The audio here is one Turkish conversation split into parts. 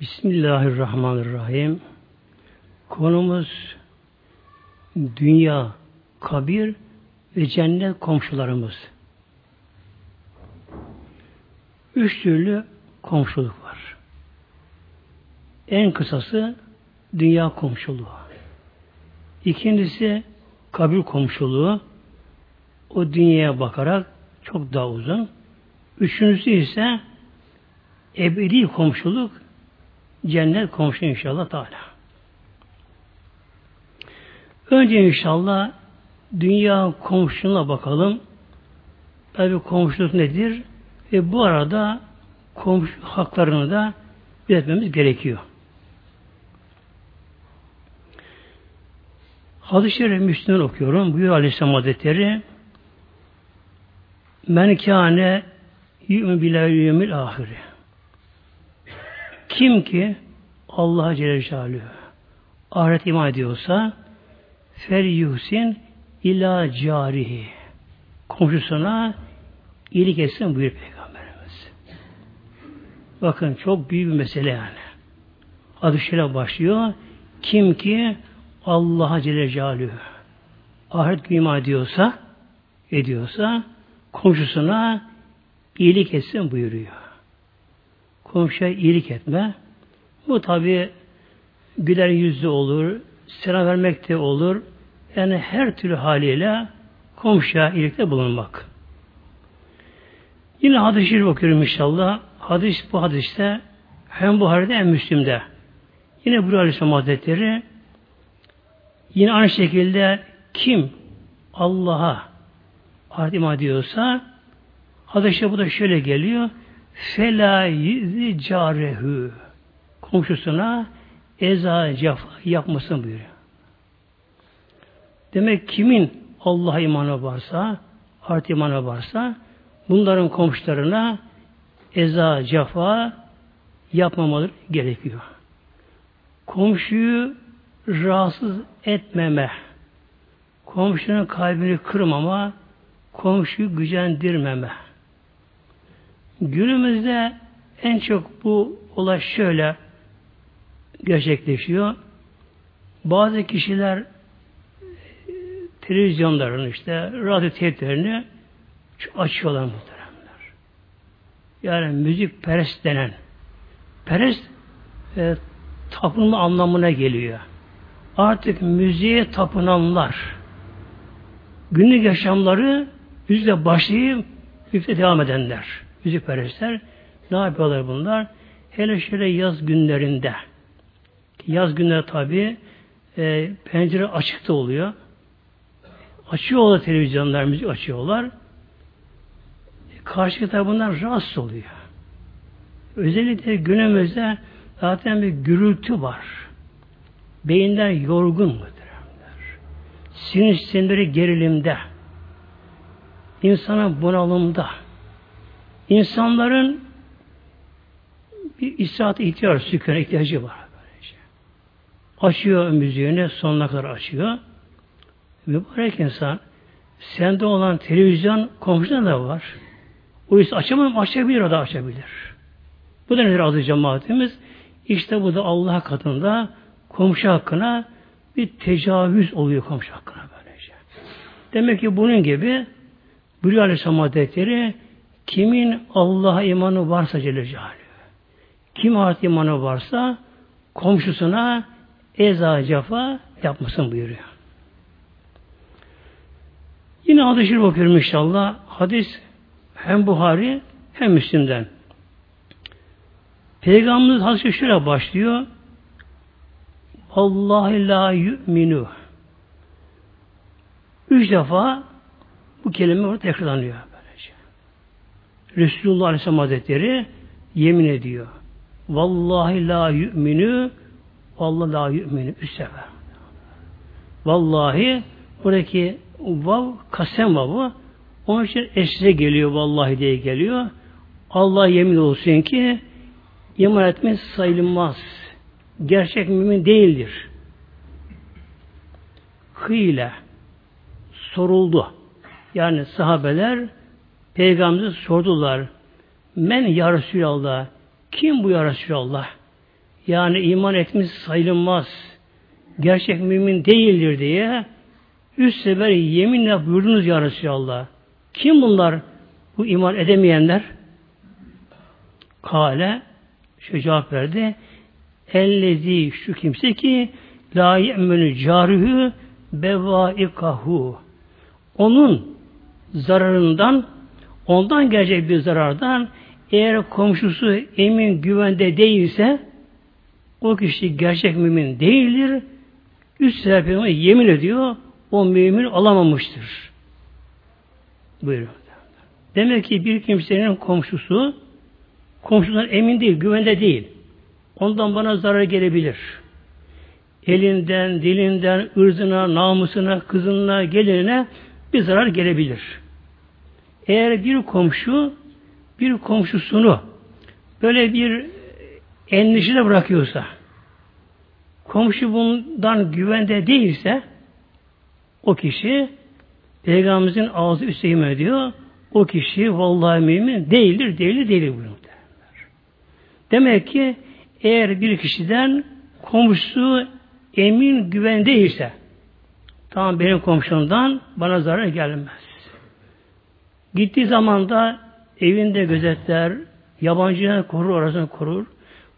Bismillahirrahmanirrahim. Konumuz dünya, kabir ve cennet komşularımız. Üç türlü komşuluk var. En kısası dünya komşuluğu. İkincisi kabir komşuluğu. O dünyaya bakarak çok daha uzun. Üçüncüsü ise ebedi komşuluk cennet komşu inşallah Teala. Önce inşallah dünya komşuna bakalım. Tabi komşuluk nedir? Ve bu arada komşu haklarını da biletmemiz gerekiyor. Hadis-i Şerif Müslüman okuyorum. Buyur Aleyhisselam Hazretleri Men kâne yu'min billahi yevmil ahiri. Kim ki Allah'a Celle Celaluhu ahiret iman ediyorsa fer yuhsin ila carihi komşusuna iyilik etsin buyur Peygamberimiz. Bakın çok büyük bir mesele yani. Adı şöyle başlıyor. Kim ki Allah'a Celle Celaluhu ahiret iman ediyorsa ediyorsa komşusuna iyilik etsin buyuruyor. Komşuya iyilik etme. Bu tabi güler yüzlü olur, selam vermek de olur. Yani her türlü haliyle komşuya iyilikte bulunmak. Yine hadis-i okuyorum inşallah. Hadis bu hadiste hem Buhari'de hem Müslim'de. Yine Buhari Aleyhisselam Hazretleri yine aynı şekilde kim Allah'a iman ediyorsa hadis bu da şöyle geliyor. Fela yizi carehu komşusuna eza cefa yapmasın buyuruyor. Demek kimin Allah'a imanı varsa, ahiret imanı varsa bunların komşularına eza cefa yapmamaları gerekiyor. Komşuyu rahatsız etmeme, komşunun kalbini kırmama, komşuyu gücendirmeme. Günümüzde en çok bu olay şöyle gerçekleşiyor. Bazı kişiler televizyonların işte radyo teyplerini açıyorlar muhteremler. Yani müzik perest denen perest e, tapınma anlamına geliyor. Artık müziğe tapınanlar günlük yaşamları müzikle başlayıp müzikle devam edenler. Müzik perestler ne yapıyorlar bunlar? Hele şöyle yaz günlerinde yaz günleri tabi e, pencere açıkta oluyor. Açıyorlar televizyonlar, müzik açıyorlar. Karşı tarafından rahatsız oluyor. Özellikle günümüzde zaten bir gürültü var. Beyinler yorgun muhteremler. Sinir sistemleri gerilimde. İnsana bunalımda. İnsanların bir istirahat ihtiyacı, sükûne ihtiyacı var. Böylece. Açıyor müziğini, sonuna kadar açıyor. Mübarek insan sende olan televizyon komşuda da var. O yüzden açamam, açabilir o da açabilir. Bu da nedir adı cemaatimiz? İşte bu da Allah katında komşu hakkına bir tecavüz oluyor komşu hakkına böylece. Demek ki bunun gibi Bülü Aleyhisselam Hazretleri kimin Allah'a imanı varsa Celle Celaluhu, kim artık imanı varsa komşusuna eza cefa yapmasın buyuruyor. Yine hadis-i şerif okuyorum inşallah. Hadis hem Buhari hem Müslim'den. Peygamberimiz hadis şöyle başlıyor. Allah la yu'minu. Üç defa bu kelime orada tekrarlanıyor. Resulullah Aleyhisselam Hazretleri yemin ediyor. Vallahi la yu'minu Vallahi la yu'minu. Üç sefer. Vallahi buradaki vav kasem vavı onun için eşsize geliyor vallahi diye geliyor. Allah yemin olsun ki iman etmez sayılmaz. Gerçek mümin değildir. Hıyla soruldu. Yani sahabeler peygamberimize sordular. Men ya Resulallah kim bu ya Resulallah? yani iman etmiş sayılmaz, gerçek mümin değildir diye üst sefer yeminle buyurdunuz ya Resulallah. Kim bunlar bu iman edemeyenler? Kale şu cevap verdi. Ellezi şu kimse ki la ye'menü carihü bevaikahu. Onun zararından ondan gelecek bir zarardan eğer komşusu emin güvende değilse o kişi gerçek mümin değildir. Üst sefer yemin ediyor o mümin alamamıştır. Buyurun. Demek ki bir kimsenin komşusu komşudan emin değil, güvende değil. Ondan bana zarar gelebilir. Elinden, dilinden, ırzına, namusuna, kızına, gelinine bir zarar gelebilir. Eğer bir komşu bir komşusunu böyle bir endişede bırakıyorsa, komşu bundan güvende değilse, o kişi Peygamberimizin ağzı üsteyim diyor. O kişi vallahi mümin değildir, değildir, değildir buyuruyor. Demek ki eğer bir kişiden komşusu emin güven değilse tamam benim komşumdan bana zarar gelmez. Gittiği zaman da evinde gözetler, yabancıya korur, arasını korur.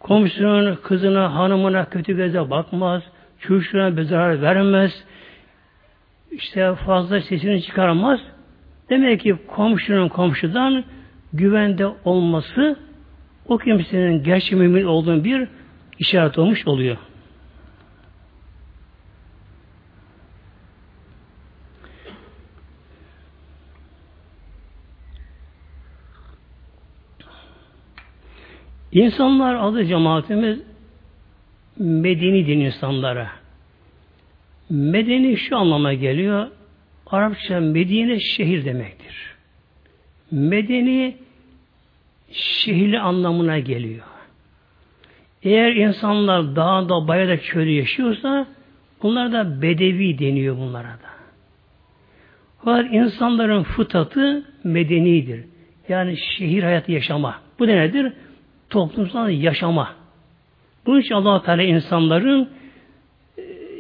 Komşunun kızına, hanımına kötü göze bakmaz. Çocuğuna bir zarar vermez işte fazla sesini çıkaramaz. Demek ki komşunun komşudan güvende olması o kimsenin gerçek mümin olduğunu bir işaret olmuş oluyor. İnsanlar adı cemaatimiz medeni din insanlara. Medeni şu anlama geliyor. Arapça Medine şehir demektir. Medeni şehirli anlamına geliyor. Eğer insanlar dağda, bayada, çölde yaşıyorsa bunlar da bedevi deniyor bunlara da. Fakat insanların fıtatı medenidir. Yani şehir hayatı yaşama. Bu da nedir? Toplumsal yaşama. Bunun için allah Teala insanların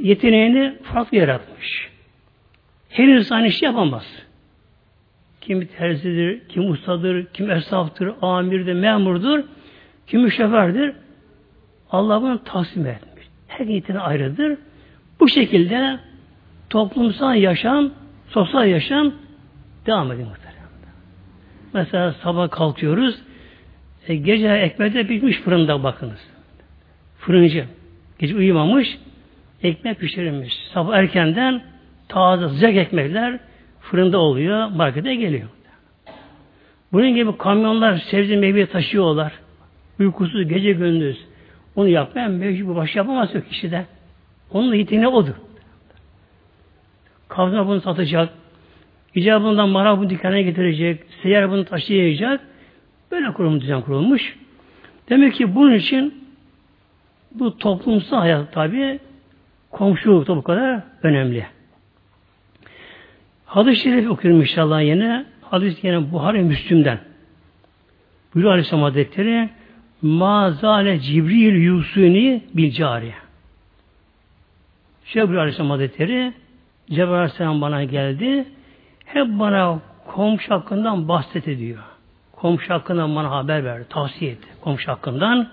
yeteneğini farklı yaratmış. Her insan iş yapamaz. Kim terzidir, kim ustadır, kim esnaftır, amirdir, memurdur, kim şofördür. Allah bunu taksim etmiş. Her yeteneği ayrıdır. Bu şekilde toplumsal yaşam, sosyal yaşam devam ediyor muhtemelen. Mesela sabah kalkıyoruz, e, gece ekmekte bitmiş fırında bakınız. Fırıncı. Gece uyumamış, ekmek pişirilmiş. Sabah erkenden taze sıcak ekmekler fırında oluyor, markete geliyor. Bunun gibi kamyonlar sebze meyve taşıyorlar. Uykusuz gece gündüz. Onu yapmayan mecbur baş yapamaz yok kişi de. Onun yeteneği odur. Kavga bunu satacak. İcabından mara bunu dükkana getirecek. Seyyar bunu taşıyacak. Böyle kurum düzen kurulmuş. Demek ki bunun için bu toplumsal hayat tabi Komşuluk da bu kadar önemli. Hadis-i şerif okuyorum inşallah yine. Hadis yine Buhari Müslüm'den. Buyuruyor Aleyhisselam Hazretleri Mazale Cibril Yusuni bil cari. Şöyle buyuruyor Aleyhisselam Hazretleri Cebrail Aleyhisselam bana geldi. Hep bana komşu hakkından bahset ediyor. Komşu hakkından bana haber verdi. Tavsiye etti. Komşu hakkından.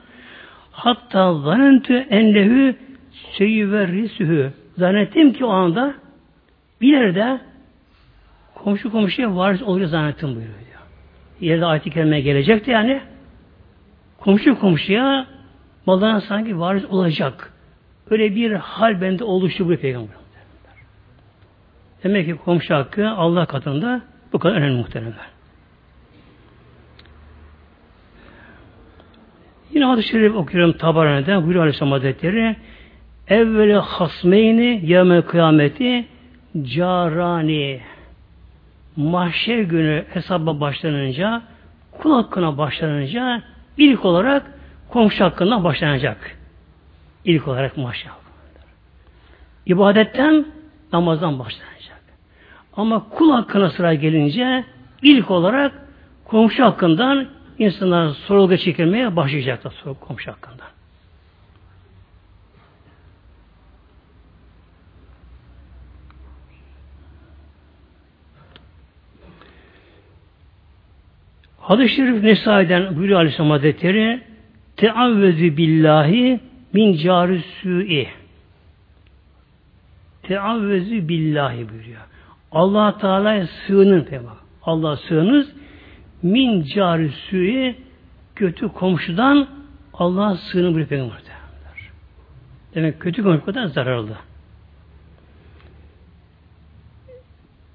Hatta zanentü enlehü seyyüverrisühü zannettim ki o anda bir yerde komşu komşuya varis oluyor zannettim buyuruyor. Yerde ayet-i kerime gelecekti yani komşu komşuya maldan sanki varis olacak. Öyle bir hal bende oluştu bu peygamber. Demek ki komşu hakkı Allah katında bu kadar önemli muhteremler. Yine hadis-i şerif okuyorum Tabarani'de buyuruyor Aleyhisselam Hazretleri Evveli hasmeyni yeme kıyameti carani mahşer günü hesaba başlanınca kul hakkına başlanınca ilk olarak komşu hakkında başlanacak. İlk olarak mahşer İbadetten namazdan başlanacak. Ama kul hakkına sıra gelince ilk olarak komşu hakkından insanlar sorulga çekilmeye başlayacaklar soru komşu hakkında. Hadis-i Şerif Nesai'den buyuruyor Aleyhisselam Hazretleri Teavvezü billahi min cari su'i Teavvezü billahi buyuruyor. Allah Teala'ya sığının Allah sığınız min cari su'i kötü komşudan Allah'a sığının buyuruyor peygamber. Demek kötü komşudan zararlı.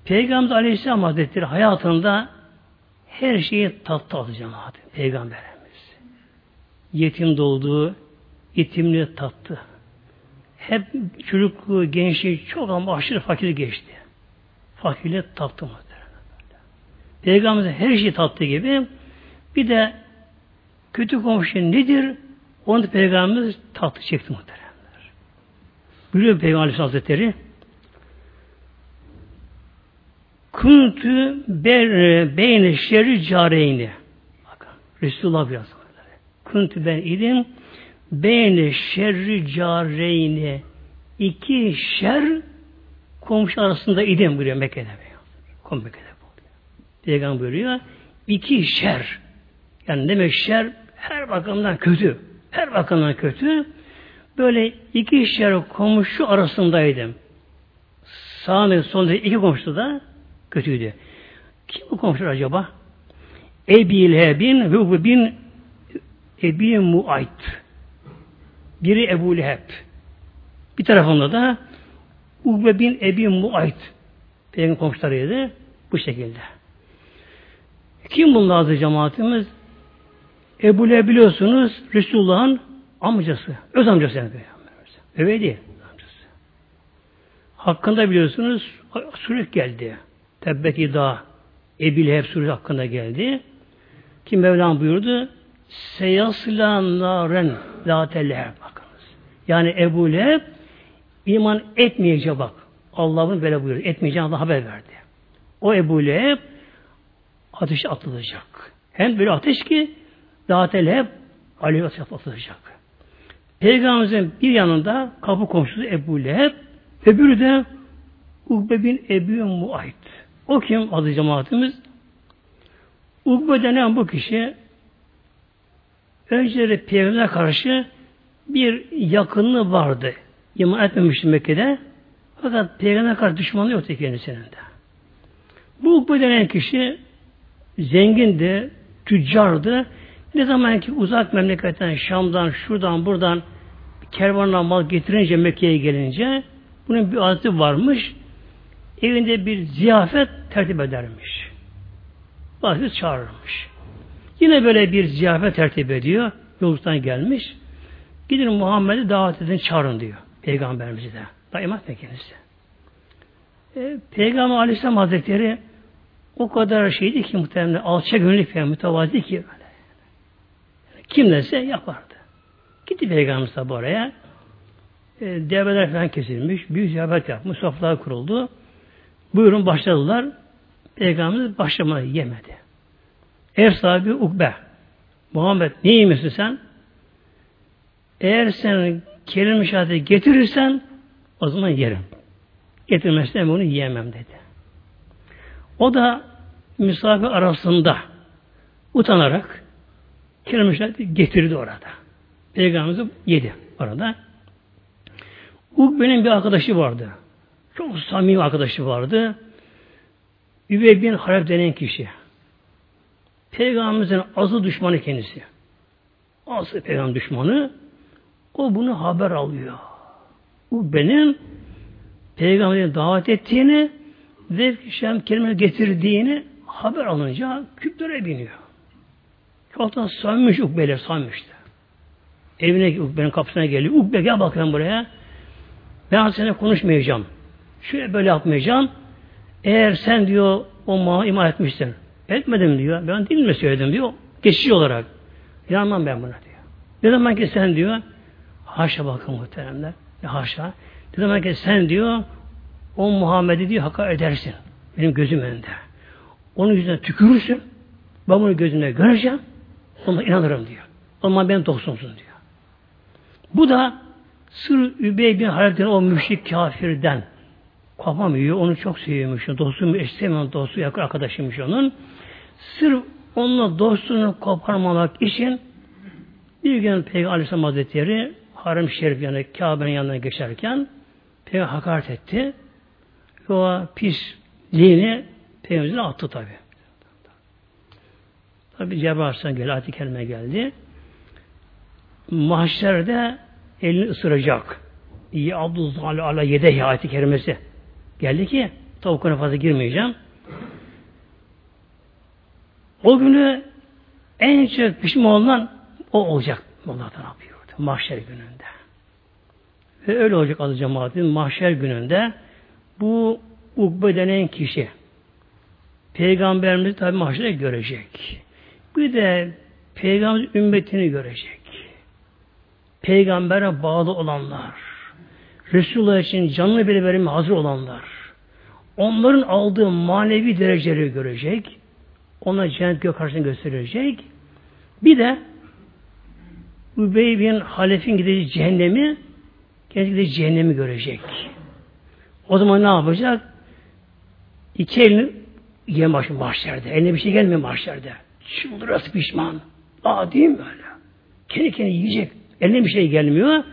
Peygamber Aleyhisselam Hazretleri hayatında her şeyi tattı aldı cemaat. Peygamberimiz. Yetim doğduğu, yetimliği tattı. Hep çocukluğu, gençliği çok ama aşırı fakir geçti. Fakirliği tattı mı? Peygamberimiz her şeyi tattığı gibi bir de kötü komşu nedir? Onu Peygamberimiz tatlı çekti muhteremler. Buyuruyor Peygamber Hazretleri Kuntu beyne şerri careyni. Bakın Resulullah biraz. Kuntu ben idim beyne şerri careyni. İki şer komşu arasında idim buyuruyor Mekke'de. Kom Mekke'de Peygamber buyuruyor. İki şer. Yani demek şer her bakımdan kötü. Her bakımdan kötü. Böyle iki şer komşu arasındaydım. Sağında sonunda iki komşu da kötüydü. Kim bu komşular acaba? Ebi Leheb'in ve bin Ebi Muayt. Biri Ebu Leheb. Bir tarafında da Ugbe bin Ebi Muayt. Peygamber komşularıydı. Bu şekilde. Kim bunlar azı cemaatimiz? Ebu Leheb biliyorsunuz Resulullah'ın amcası. Öz amcası yani. Öyle. Amcası. Hakkında biliyorsunuz sürük geldi. Tebbet İda Ebil Leheb suresi hakkında geldi. Ki Mevlam buyurdu Seyasla naren lateleheb bakınız. Yani Ebu Leheb iman etmeyecek bak. Allah'ın böyle buyurdu. Etmeyeceğini Allah haber verdi. O Ebu Leheb ateşe atılacak. Hem böyle ateş ki lateleheb aleyhi atılacak. Peygamberimizin bir yanında kapı komşusu Ebu Leheb, öbürü de Ukbe bin Ebu Muayt. O kim adı cemaatimiz? Ukbe denen bu kişi önceleri Peygamber'e karşı bir yakınlığı vardı. İman etmemişti Mekke'de. Fakat Peygamber'e karşı düşmanlığı yoktu kendisinin de. Bu Ukbe denen kişi zengindi, tüccardı. Ne zaman ki uzak memleketten, Şam'dan, şuradan, buradan kervanla mal getirince Mekke'ye gelince bunun bir adeti varmış evinde bir ziyafet tertip edermiş. Bazı çağırırmış. Yine böyle bir ziyafet tertip ediyor. Yolculuktan gelmiş. Gidin Muhammed'i davet edin çağırın diyor. Peygamberimizi de. Daima kendisi. E, Peygamber Aleyhisselam Hazretleri o kadar şeydi ki muhtemelen alçak gönüllük ve mütevazi ki böyle. Kim dese yapardı. Gitti Peygamberimiz tabi oraya. E, develer falan kesilmiş. Büyük ziyafet yapmış. Sofralar kuruldu. Buyurun başladılar. Peygamberimiz başlamadı yemedi. Ev sahibi Ukbe. Muhammed ne yemişsin sen? Eğer sen kelime şehadeti getirirsen o zaman yerim. Getirmezsen onu yiyemem dedi. O da misafir arasında utanarak şehadeti getirdi orada. Peygamberimiz yedi orada. Ukbe'nin bir arkadaşı vardı. Çok samimi arkadaşı vardı. Üvey bin Halep denen kişi. Peygamberimizin azı düşmanı kendisi. Azı peygamber düşmanı. O bunu haber alıyor. Bu benim peygamberin davet ettiğini ve şem getirdiğini haber alınca küplere biniyor. Çoktan sanmış Ukbe'ler sanmıştı. Evine Ukbe'nin kapısına geliyor. Ukbe gel bakayım buraya. Ben seninle konuşmayacağım. Şöyle böyle yapmayacağım. Eğer sen diyor o mağı iman etmişsin. Etmedim diyor. Ben değil mi söyledim diyor. Geçici olarak. Yanmam ben buna diyor. Ne zaman ki sen diyor haşa bakın muhteremler. Ya haşa. Ne zaman ki sen diyor o Muhammed'i diyor haka edersin. Benim gözüm önünde. Onun yüzüne tükürürsün. Ben bunu gözüne göreceğim. Ona inanırım diyor. O ben dostumsun diyor. Bu da Sır Übey bin Halid'in o müşrik kafirden Kafam yiyor. Onu çok seviyormuş. Dostum, eş sevmem dostu, yakın arkadaşıymış onun. Sırf onunla dostluğunu koparmamak için bir gün Peygamber Aleyhisselam Hazretleri Harem Şerif yani Kabe'nin yanına geçerken Peygamber hakaret etti. O pisliğini Peygamber'e attı tabi. Tabi Cebrail Aleyhisselam geldi, ayet kelime geldi. Mahşerde elini ısıracak. İyi Abdülzali ala yedehi ayet kerimesi geldi ki tabi konuya fazla girmeyeceğim. O günü en çok pişman olan o olacak. Allah ne yapıyordu? Mahşer gününde. Ve öyle olacak adı cemaatin mahşer gününde bu Ukbe denen kişi Peygamberimizi tabi mahşere görecek. Bir de Peygamber ümmetini görecek. Peygambere bağlı olanlar, Resulullah için canlı bile verime hazır olanlar, onların aldığı manevi dereceleri görecek, ona cennet gök karşısını gösterecek. Bir de Übey bin Halef'in gideceği cehennemi kendi gideceği cehennemi görecek. O zaman ne yapacak? İki elini yiye başı mahşerde. Eline bir şey gelmiyor mahşerde. Çıldırası pişman. Aa değil mi böyle? Kendi kendine yiyecek. Eline bir şey gelmiyor.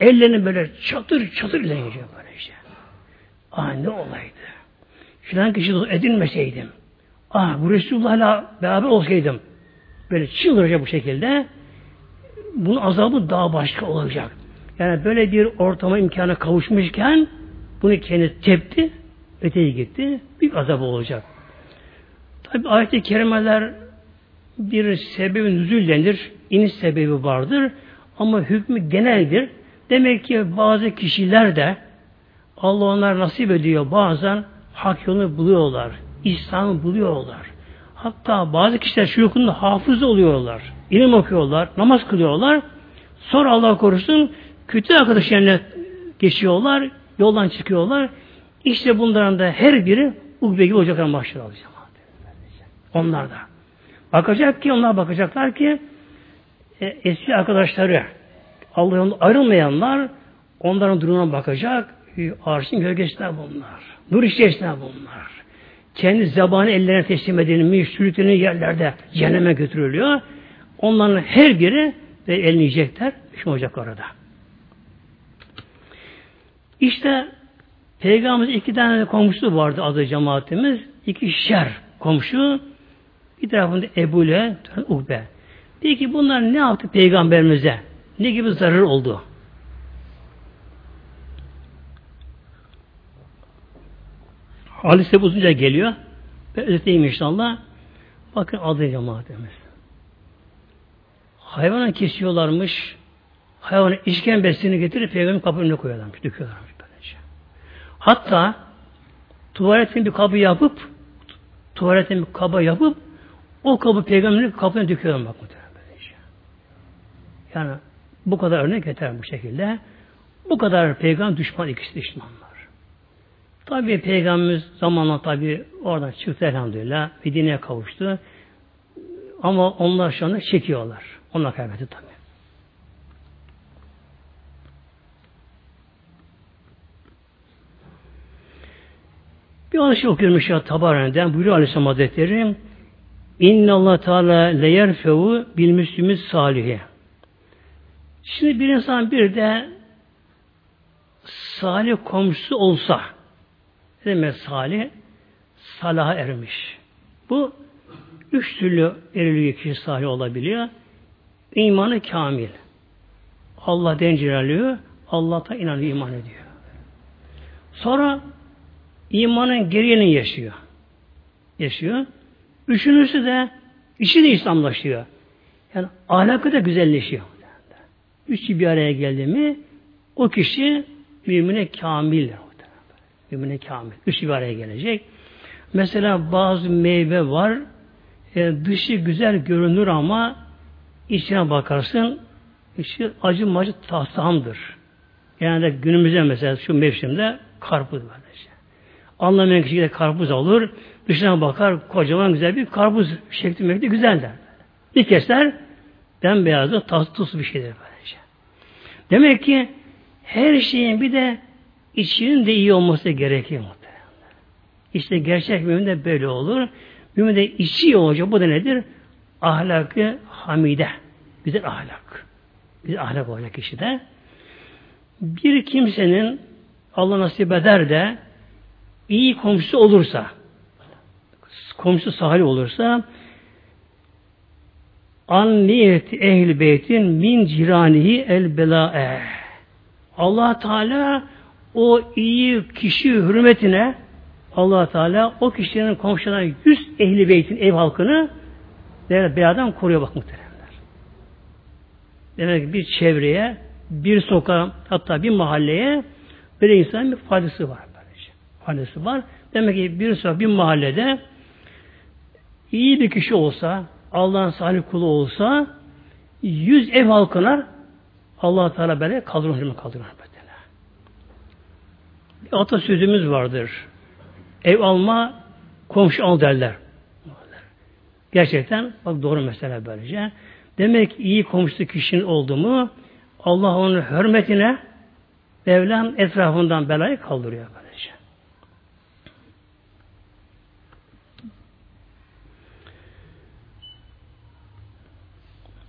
Ellerini böyle çatır çatır ile yiyecek böyle işte. Aa ne olaydı. Filan kişi edinmeseydim. Ah bu Resulullah'la beraber olsaydım böyle çıldıracak bu şekilde bunun azabı daha başka olacak. Yani böyle bir ortama imkana kavuşmuşken bunu kendi tepti, öteye gitti, bir azabı olacak. Tabi ayet-i kerimeler bir sebebi nüzül denir, iniş sebebi vardır ama hükmü geneldir. Demek ki bazı kişiler de Allah onlar nasip ediyor bazen hak yolunu buluyorlar. İslam'ı buluyorlar. Hatta bazı kişiler şuyukunda hafız oluyorlar. ilim okuyorlar, namaz kılıyorlar. Sonra Allah korusun kötü arkadaşlarına geçiyorlar, yoldan çıkıyorlar. İşte bunların da her biri Ukbe gibi olacaklar mahşer alacak. Onlar da. Bakacak ki, onlar bakacaklar ki e, eski arkadaşları Allah'ın ayrılmayanlar onların durumuna bakacak. Arşın gölgesinde bunlar. Nur içerisinde bunlar kendi zabanı ellerine teslim edilmiş, sürüklenen yerlerde cehenneme götürülüyor. Onların her biri ve elini yiyecekler, düşman olacak orada. İşte Peygamberimiz iki tane komşusu vardı adı cemaatimiz. İki şer komşu. Bir tarafında Ebule, Uhbe. Peki bunlar ne yaptı Peygamberimize? Ne gibi zarar oldu? Hadis hep uzunca geliyor. Ben özetleyeyim inşallah. Bakın adı cemaatimiz. Hayvana kesiyorlarmış. Hayvanı işkembesini getirip peygamberin kapının önüne koyuyorlarmış. Döküyorlarmış böylece. Hatta tuvaletin bir kabı yapıp tuvaletin bir kaba yapıp o kabı peygamberin kapına döküyorlar bak böylece. Yani bu kadar örnek yeter bu şekilde. Bu kadar peygamber düşman ikisi düşmanlar. Tabi Peygamberimiz zamanla tabi oradan çıktı elhamdülillah. Medine'ye kavuştu. Ama onlar şu anda çekiyorlar. Onlar kaybetti tabi. Bir hadis okuyormuş ya Tabarene'den buyuruyor Aleyhisselam Hazretleri İnna Allah Teala leyerfevu bil müslümü salihi. Şimdi bir insan bir de salih komşusu olsa ne demek salih? Salaha ermiş. Bu üç türlü eriliği kişi salih olabiliyor. İmanı kamil. Allah dencireliyor. Allah'ta inanıyor, iman ediyor. Sonra imanın gereğini yaşıyor. Yaşıyor. Üçüncüsü de işi de İslamlaşıyor. Yani ahlakı da güzelleşiyor. Üçü bir araya geldi mi o kişi mümine kamildir. Mümine kamil. Üç bir araya gelecek. Mesela bazı meyve var e, dışı güzel görünür ama içine bakarsın içi acı macı tahtamdır. Yani günümüzde mesela şu mevsimde karpuz var. Işte. Anlamayan kişi de karpuz alır. Dışına bakar kocaman güzel bir karpuz şekli mekli güzel der. Bir keser bembeyazı tatlı tuzlu bir şeydir böylece. Demek ki her şeyin bir de İçinin de iyi olması gerekiyor. İşte gerçek mümin de böyle olur. Mümin de içi olacak. Bu da nedir? Ahlakı hamide. Güzel ahlak. Güzel ahlak olacak kişide. Bir kimsenin Allah nasip eder de iyi komşusu olursa komşu salih olursa an niyeti ehl beytin min ciranihi el bela'e Allah Teala o iyi kişi hürmetine allah Teala o kişilerin komşularına yüz ehli beytin ev halkını beladan koruyor bak muhteremler. Demek ki bir çevreye, bir sokağa, hatta bir mahalleye böyle insanın bir faydası var. Faydası var. Demek ki bir sokak, bir mahallede iyi bir kişi olsa, Allah'ın salih kulu olsa, yüz ev halkına allah Teala böyle kaldırır kaldırır böyle. Bir atasözümüz vardır. Ev alma, komşu al derler. Gerçekten bak doğru mesele böylece. Demek iyi komşu kişinin oldu mu Allah onun hürmetine Mevlam etrafından belayı kaldırıyor böylece.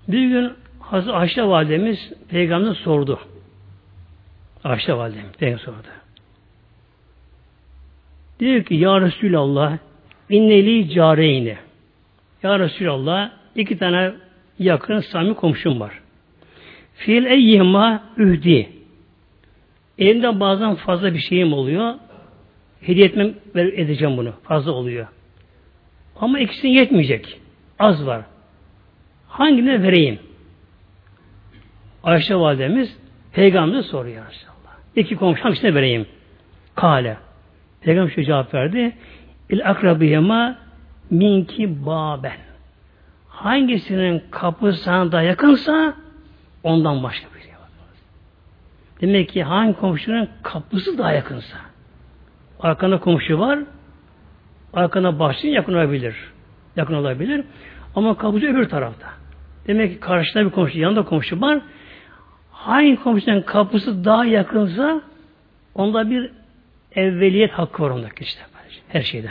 Bir gün Hazreti Ayşe validemiz peygamber sordu. Ayşe validemiz peygamber sordu. Diyor ki Ya Resulallah inneli careyni. Ya Resulallah iki tane yakın sami komşum var. Fiil eyyihma ühdi. Elimde bazen fazla bir şeyim oluyor. Hediye etmem edeceğim bunu. Fazla oluyor. Ama ikisini yetmeyecek. Az var. Hangine vereyim? Ayşe validemiz peygamber soruyor inşallah. İki komşu hangisine vereyim? Kale. Peygamber şu cevap verdi. İl akrabiyema minki baben. Hangisinin kapısı sana daha yakınsa ondan başka bir şey var. Demek ki hangi komşunun kapısı daha yakınsa arkana komşu var arkana bahçe yakın olabilir. Yakın olabilir. Ama kapısı öbür tarafta. Demek ki karşıda bir komşu, yanında komşu var. Hangi komşunun kapısı daha yakınsa onda bir evveliyet hakkı var ondaki işte. Her şeyde.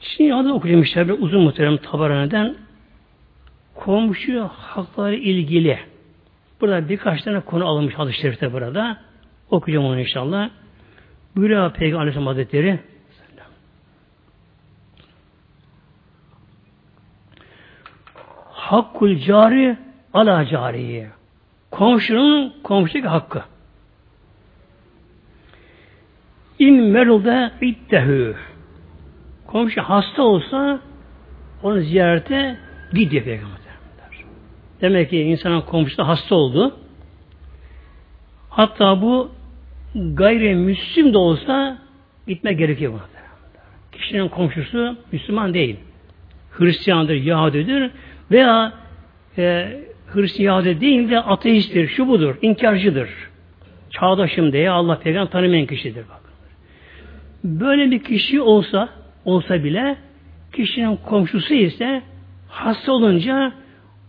Şimdi adı okuyacağım işte bir uzun muhterem tabaraneden komşu hakları ilgili burada birkaç tane konu alınmış hadis-i burada. Okuyacağım onu inşallah. Buyuruyor Peygamber Aleyhisselam Hazretleri Hakkul cari ala cariye. Komşunun komşuluk hakkı. İn merulde iddehü. Komşu hasta olsa onu ziyarete gidiyor peygamber. Demek ki insanın komşusu hasta oldu. Hatta bu gayrimüslim de olsa gitme gerekiyor buna. Kişinin komşusu Müslüman değil. Hristiyandır, Yahudidir veya e, Hristiyan Yahudi değil de ateisttir, şu budur, inkarcıdır. Çağdaşım diye Allah peygamber tanımayan kişidir. Bak. Böyle bir kişi olsa olsa bile kişinin komşusu ise hasta olunca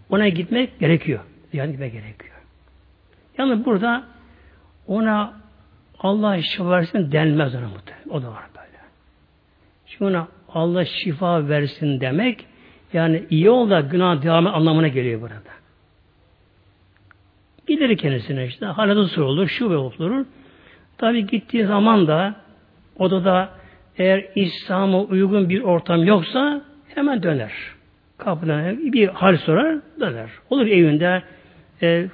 ona gitmek gerekiyor. Yani gitmek gerekiyor. Yani burada ona Allah şifa versin denmez ona muhtemelen. O da var böyle. Çünkü ona Allah şifa versin demek yani iyi ol da günah devam anlamına geliyor burada. Gider kendisine işte. Halde sorulur, şu ve olur. Tabi gittiği zaman da odada eğer İslam'a uygun bir ortam yoksa hemen döner. Kapıdan bir hal sorar, döner. Olur evinde e,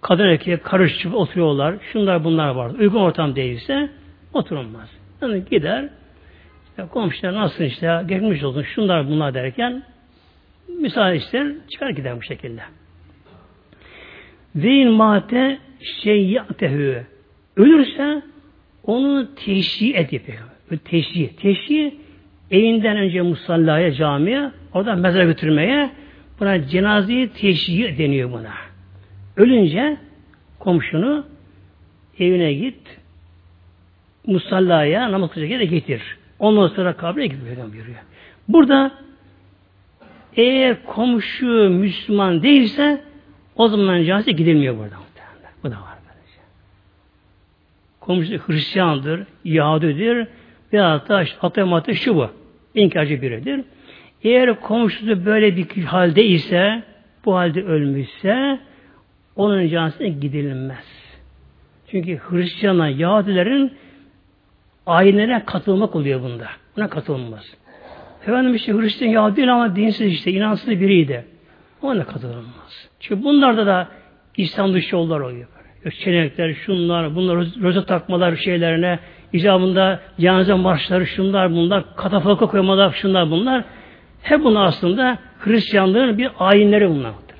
kadın erkeğe karışık oturuyorlar. Şunlar bunlar var. Uygun ortam değilse oturulmaz. Yani gider işte komşular nasıl işte geçmiş olsun şunlar bunlar derken müsaade ister çıkar gider bu şekilde. Ve in mate şeyyatehü ölürse onu teşhi yapıyor. Teşhi. Teşhi evinden önce musallaya, camiye, orada mezara götürmeye buna cenazeyi teşhi deniyor buna. Ölünce komşunu evine git musallaya namaz kılacak yere getir. Ondan sonra kabre git buyuruyor. Burada eğer komşu Müslüman değilse o zaman cenaze gidilmiyor burada. Bu da var. Komşu Hristiyandır, Yahudidir. veya da atı şu bu. İnkarcı biridir. Eğer komşusu böyle bir halde ise, bu halde ölmüşse, onun canısına gidilmez. Çünkü Hristiyanlar, Yahudilerin ayinlerine katılmak oluyor bunda. Buna katılmaz. Efendim işte Hristiyan Yahudi ama dinsiz işte, inansız biriydi. Ona katılmaz. Çünkü bunlarda da İslam dışı yollar oluyor. Çenekler, şunlar, bunlar, roza takmalar şeylerine, icabında cenaze marşları, şunlar, bunlar, katafalka koymalar, şunlar, bunlar. Hep bunlar aslında Hristiyanlığın bir ayinleri bunlardır.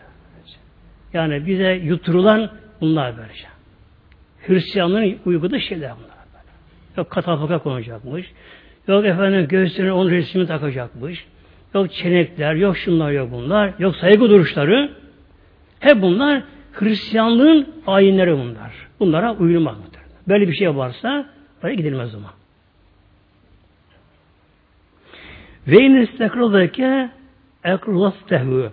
Yani bize yuturulan bunlar böylece. Hristiyanlığın uyguladığı şeyler bunlar. Yok katafalka konacakmış. Yok efendim göğsüne onun resmini takacakmış. Yok çenekler, yok şunlar, yok bunlar. Yok saygı duruşları. Hep bunlar Hristiyanlığın ayinleri bunlar. Bunlara uyulmaktadır. Böyle bir şey varsa oraya gidilmez ama. Ve in istekraldaki ekrulastehu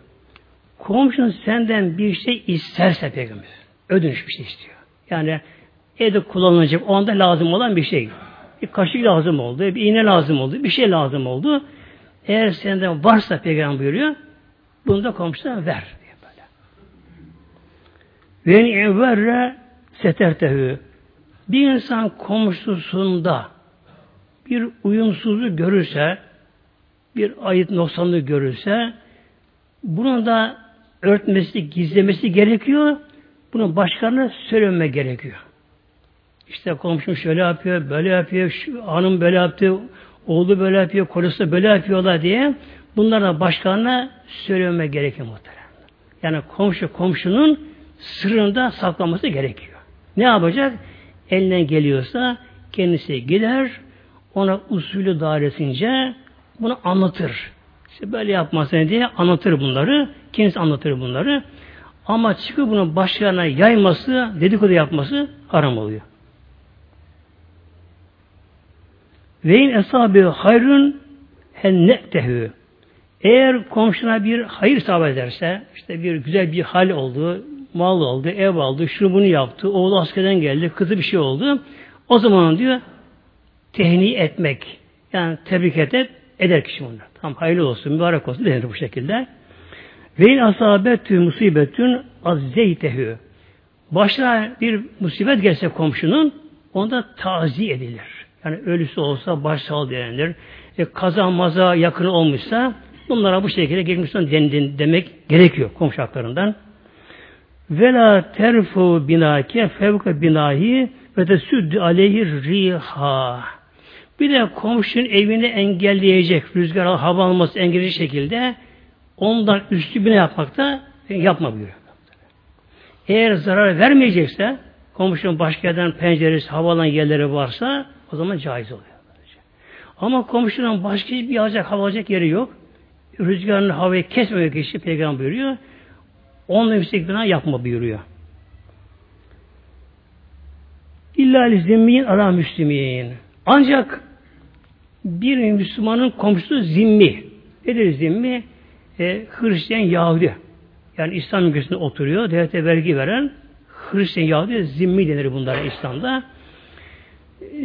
komşun senden bir şey isterse peygamber. Ödünç bir şey istiyor. Yani evde kullanılacak o anda lazım olan bir şey. Bir kaşık lazım oldu, bir iğne lazım oldu, bir şey lazım oldu. Eğer senden varsa peygamber buyuruyor, bunu da komşuna ver. Ve evverre setertehü. Bir insan komşusunda bir uyumsuzluk görürse, bir ayıt noksanlığı görürse, bunu da örtmesi, gizlemesi gerekiyor. Bunu başkalarına söylememe gerekiyor. İşte komşum şöyle yapıyor, böyle yapıyor, şu hanım böyle yaptı, oğlu böyle yapıyor, kocası böyle yapıyorlar diye bunlara başkalarına söylememe gerekiyor muhtemelen. Yani komşu komşunun sırrında saklaması gerekiyor. Ne yapacak? Elinden geliyorsa kendisi gider, ona usulü dairesince bunu anlatır. İşte böyle yapmasın diye anlatır bunları. Kendisi anlatır bunları. Ama çıkıp bunu başlarına yayması, dedikodu yapması haram oluyor. Ve in esabi hayrun hennetehü. Eğer komşuna bir hayır sabah ederse, işte bir güzel bir hal oldu, mal aldı, ev aldı, şunu bunu yaptı, oğlu askerden geldi, kızı bir şey oldu. O zaman diyor tehni etmek. Yani tebrik edip eder kişi bunu. Tam hayırlı olsun, mübarek olsun denir bu şekilde. Ve in asabetü musibetün azzeytehü. Başına bir musibet gelse komşunun onda tazi edilir. Yani ölüsü olsa başsağ denilir. E, kaza maza yakını olmuşsa bunlara bu şekilde geçmişten demek gerekiyor komşu haklarından. Ve la terfu binake fevke binahi ve de süddü aleyhi riha. Bir de komşunun evini engelleyecek, rüzgar hava alması engelleyecek şekilde ondan üstü bina yapmak da yapma buyuruyor. Eğer zarar vermeyecekse komşunun başka yerden penceresi, havalan yerleri varsa o zaman caiz oluyor. Ama komşunun başka bir alacak, hava alacak yeri yok. Rüzgarın havayı kesmemek için peygamber buyuruyor. Onunla yüksek bina yapma buyuruyor. İlla zimmiyin ala müslümin. Ancak bir Müslümanın komşusu zimmi. Nedir zimmi? E, Hristiyan Yahudi. Yani İslam ülkesinde oturuyor. Devlete vergi veren Hristiyan Yahudi zimmi denir bunlara İslam'da.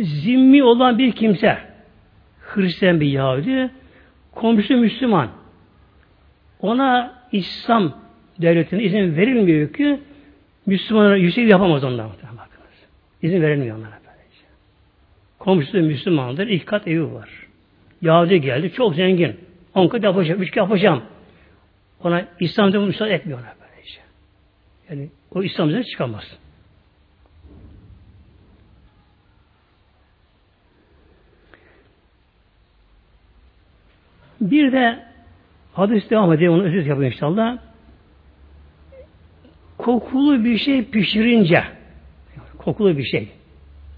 Zimmi olan bir kimse Hristiyan bir Yahudi komşusu Müslüman. Ona İslam devletine izin verilmiyor ki Müslümanlara yüksek yapamaz onlar. Bakınız. İzin verilmiyor onlara. Böylece. Komşusu Müslümandır. İlk kat evi var. Yahudi geldi. Çok zengin. On kat yapacağım. Üç kat yapacağım. Ona İslam'da müsaade etmiyorlar. Böylece. Yani o İslam'dan çıkamaz. Bir de hadis devam ediyor. Onu özür yapayım inşallah kokulu bir şey pişirince kokulu bir şey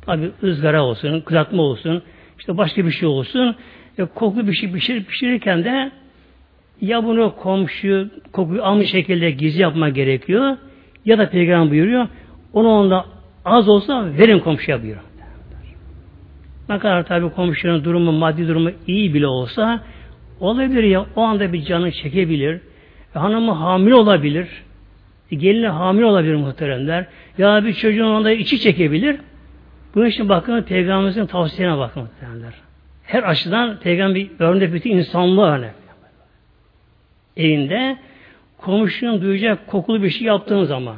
tabi ızgara olsun, kızartma olsun işte başka bir şey olsun e, kokulu bir şey pişir, pişirirken de ya bunu komşu kokuyu almış şekilde gizli yapma gerekiyor ya da peygamber buyuruyor onu onda az olsa verin komşuya buyuruyor. Ne kadar tabi komşunun durumu, maddi durumu iyi bile olsa olabilir ya o anda bir canı çekebilir. Hanımı hamile olabilir. E, gelini hamile olabilir muhteremler. Ya bir çocuğun onda içi çekebilir. Bunun için bakın Peygamberimizin tavsiyene bakın muhteremler. her açıdan peygamber örnek bütün insanlığı örnek. Evinde komşunun duyacak kokulu bir şey yaptığın zaman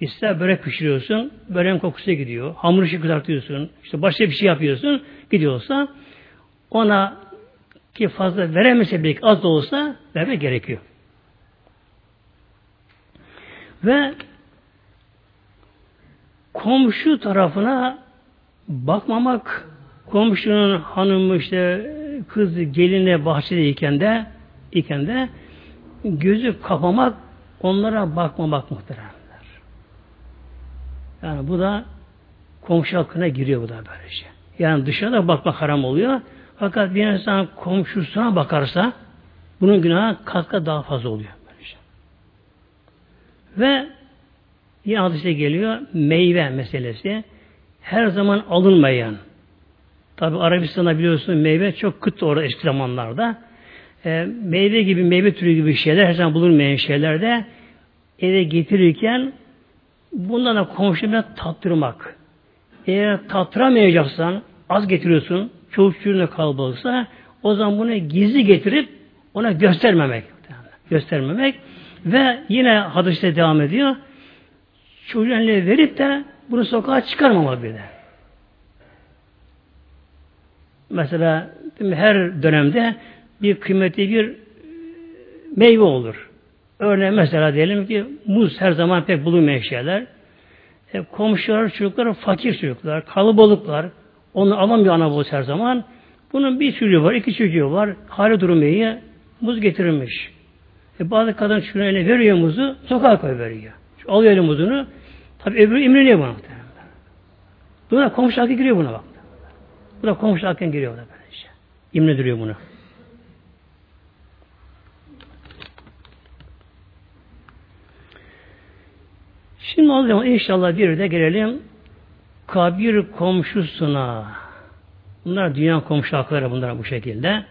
ister börek pişiriyorsun, böreğin kokusu gidiyor. Hamur işi kızartıyorsun, işte başka bir şey yapıyorsun, gidiyorsa ona ki fazla veremese bile az da olsa verme gerekiyor. Ve komşu tarafına bakmamak komşunun hanımı işte kız geline bahçedeyken de iken de gözü kapamak onlara bakmamak muhteremler. Yani bu da komşu hakkına giriyor bu da böylece. Yani dışarıda bakmak haram oluyor. Fakat bir insan komşusuna bakarsa bunun günahı katkı daha fazla oluyor. Böylece. Ve yine hadise geliyor meyve meselesi. Her zaman alınmayan. Tabi Arabistan'da biliyorsun meyve çok kıt orada eski zamanlarda. E, meyve gibi, meyve türü gibi şeyler her zaman bulunmayan şeyler de eve getirirken bundan da komşuna tattırmak. Eğer tattıramayacaksan az getiriyorsun, çoğu çocuğuna kalabalıksa o zaman bunu gizli getirip ona göstermemek. Göstermemek ve yine hadiste devam ediyor. Çocuğun eline verip de bunu sokağa çıkarmamak bir de. Mesela her dönemde bir kıymetli bir meyve olur. Örneğin mesela diyelim ki muz her zaman pek bulunmayan şeyler. E, komşular, çocuklar fakir çocuklar, kalabalıklar. Onu alamıyor ana babası her zaman. Bunun bir çocuğu var, iki çocuğu var. Hali durumu iyi. Muz getirilmiş. E, bazı kadın şunu eline veriyor muzu, sokağa koy veriyor. Şu alıyor eline muzunu. Tabi öbürü imreniyor buna. Buna komşu hakkı giriyor buna bak. Bu da komşu hakkına giriyor da böylece. İmrediriyor bunu. Şimdi o zaman inşallah bir de gelelim kabir komşusuna. Bunlar dünya komşu hakları bunlar bu şekilde.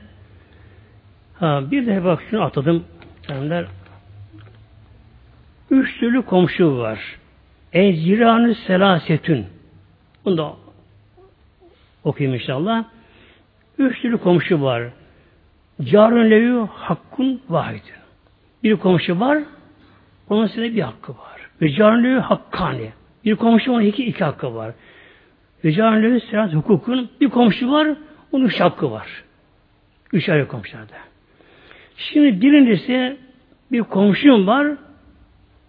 Ha, bir de bak şunu atladım. Senler. Üç türlü komşu var. Ecranı selasetün. Bunu da okuyayım inşallah. Üç türlü komşu var. Carun lehu hakkun vahidun. Bir komşu var, onun size bir hakkı var. Ve carun lehu hakkani. Bir komşu onun iki, iki hakkı var. Lehu serat hukukun. Bir komşu var, onun üç hakkı var. Üç ayrı komşularda. Şimdi birincisi bir komşum var,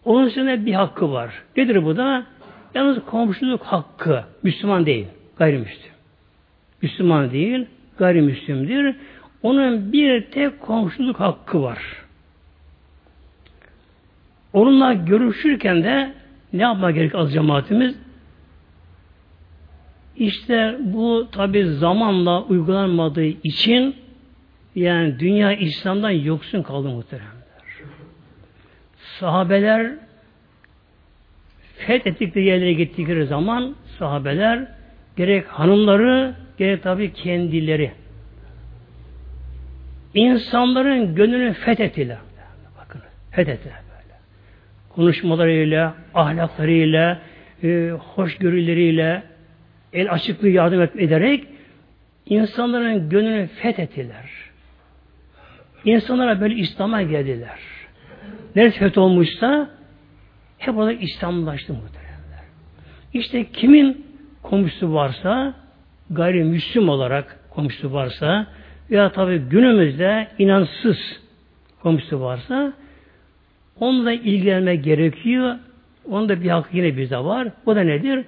onun üzerine bir hakkı var. Nedir bu da? Yalnız komşuluk hakkı. Müslüman değil. Gayrimüslim. Müslüman değil. Gayrimüslimdir. Onun bir tek komşuluk hakkı var. Onunla görüşürken de ne yapmak gerek az cemaatimiz? İşte bu tabi zamanla uygulanmadığı için yani dünya İslam'dan yoksun kaldı muhteremler. Sahabeler fethettikleri yerlere gittikleri zaman sahabeler gerek hanımları gerek tabi kendileri insanların gönlünü fethettiler. Bakın fethettiler böyle. Konuşmalarıyla, ahlaklarıyla, e, hoşgörüleriyle, el açıklığı yardım ederek insanların gönlünü fethettiler. İnsanlara böyle İslam'a geldiler. Neresi feth olmuşsa hep orada İslamlaştı muhteremler. İşte kimin komşusu varsa gayrimüslim olarak komşusu varsa veya tabi günümüzde inansız komşusu varsa onunla ilgilenmek gerekiyor. Onun da bir hakkı yine bizde var. O da nedir?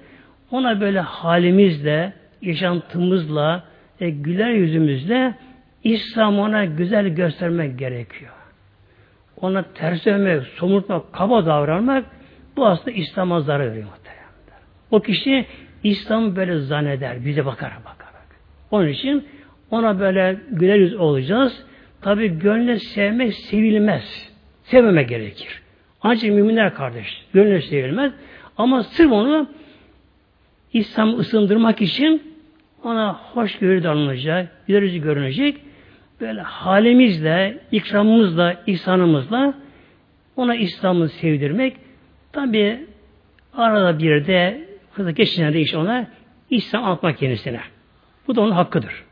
Ona böyle halimizle, yaşantımızla, e, güler yüzümüzle İslam ona güzel göstermek gerekiyor. Ona ters dönmek, somurtmak, kaba davranmak bu aslında İslam'a zarar veriyor. O kişi İslam'ı böyle zanneder, bize bakarak bakarak. Onun için ona böyle güler yüz olacağız. Tabi gönle sevmek sevilmez. Sevmemek gerekir. Ancak müminler kardeş. Gönle sevilmez. Ama sırf onu İslam ısındırmak için ona hoşgörü alınacak, güler görünecek. Böyle halimizle, ikramımızla, ihsanımızla ona İslam'ı sevdirmek. Tabi arada bir de kısa geçişlerde iş ona İslam anlatmak kendisine. Bu da onun hakkıdır.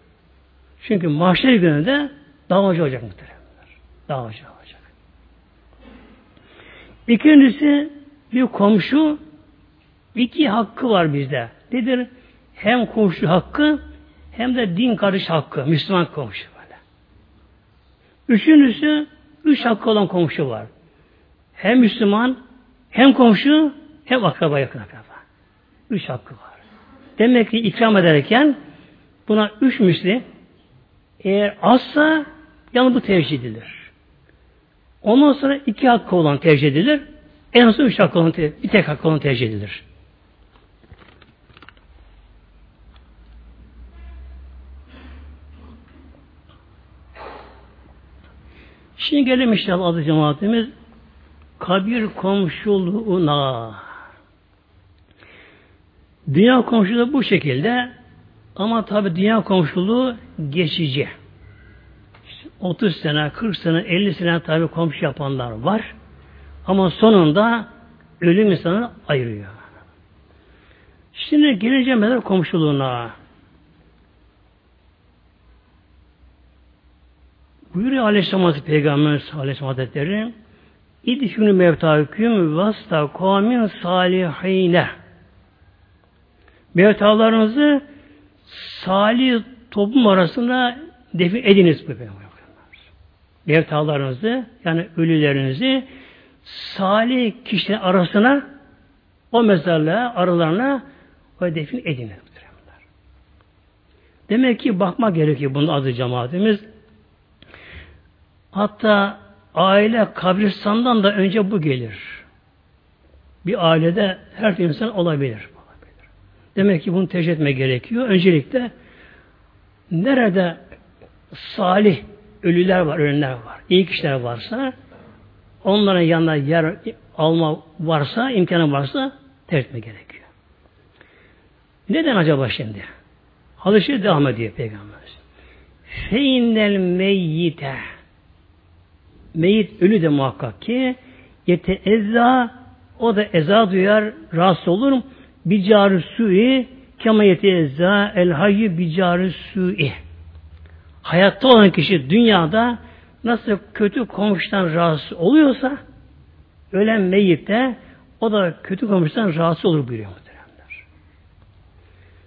Çünkü mahşer gününde davacı olacak muhteremler. Davacı olacak. İkincisi bir komşu iki hakkı var bizde. Nedir? Hem komşu hakkı hem de din kardeş hakkı. Müslüman komşu böyle. Üçüncüsü üç hakkı olan komşu var. Hem Müslüman hem komşu hem akraba yakın akraba. Üç hakkı var. Demek ki ikram ederken buna üç misli eğer azsa yani bu tercih edilir. Ondan sonra iki hakkı olan tercih edilir. En az üç hakkı olan, bir tek hakkı olan tercih edilir. Şimdi gelelim inşallah adı cemaatimiz kabir komşuluğuna. Dünya komşuluğu bu şekilde ama tabi dünya komşuluğu geçici. 30 sene, 40 sene, 50 sene tabi komşu yapanlar var. Ama sonunda ölüm insanı ayırıyor. Şimdi geleceğim mezar komşuluğuna. Buyuruyor Aleyhisselam Hazretleri Peygamber Aleyhisselam Hazretleri İdhünü mevtaküm vasta kavmin salihine Mevtalarınızı salih toplum arasında defin ediniz bu Mevtalarınızı yani ölülerinizi salih kişiler arasına o mezarlığa aralarına o defin ediniz. Demek ki bakma gerekiyor bunun adı cemaatimiz. Hatta aile kabristandan da önce bu gelir. Bir ailede her insan olabilir. Demek ki bunu tercih etme gerekiyor. Öncelikle nerede salih ölüler var, ölenler var, iyi kişiler varsa onların yanına yer alma varsa, imkanı varsa tercih etme gerekiyor. Neden acaba şimdi? Hadis-i devam ediyor Peygamber. Feinnel meyyite Meyit ölü de muhakkak ki yete ezza o da eza duyar, rahatsız olur. Bicarı su'i kema yete ezza el hayy bicarı su'i. Hayatta olan kişi dünyada nasıl kötü komşudan rahatsız oluyorsa ölen meyit de o da kötü komşudan rahatsız olur buyuruyor muhteremler.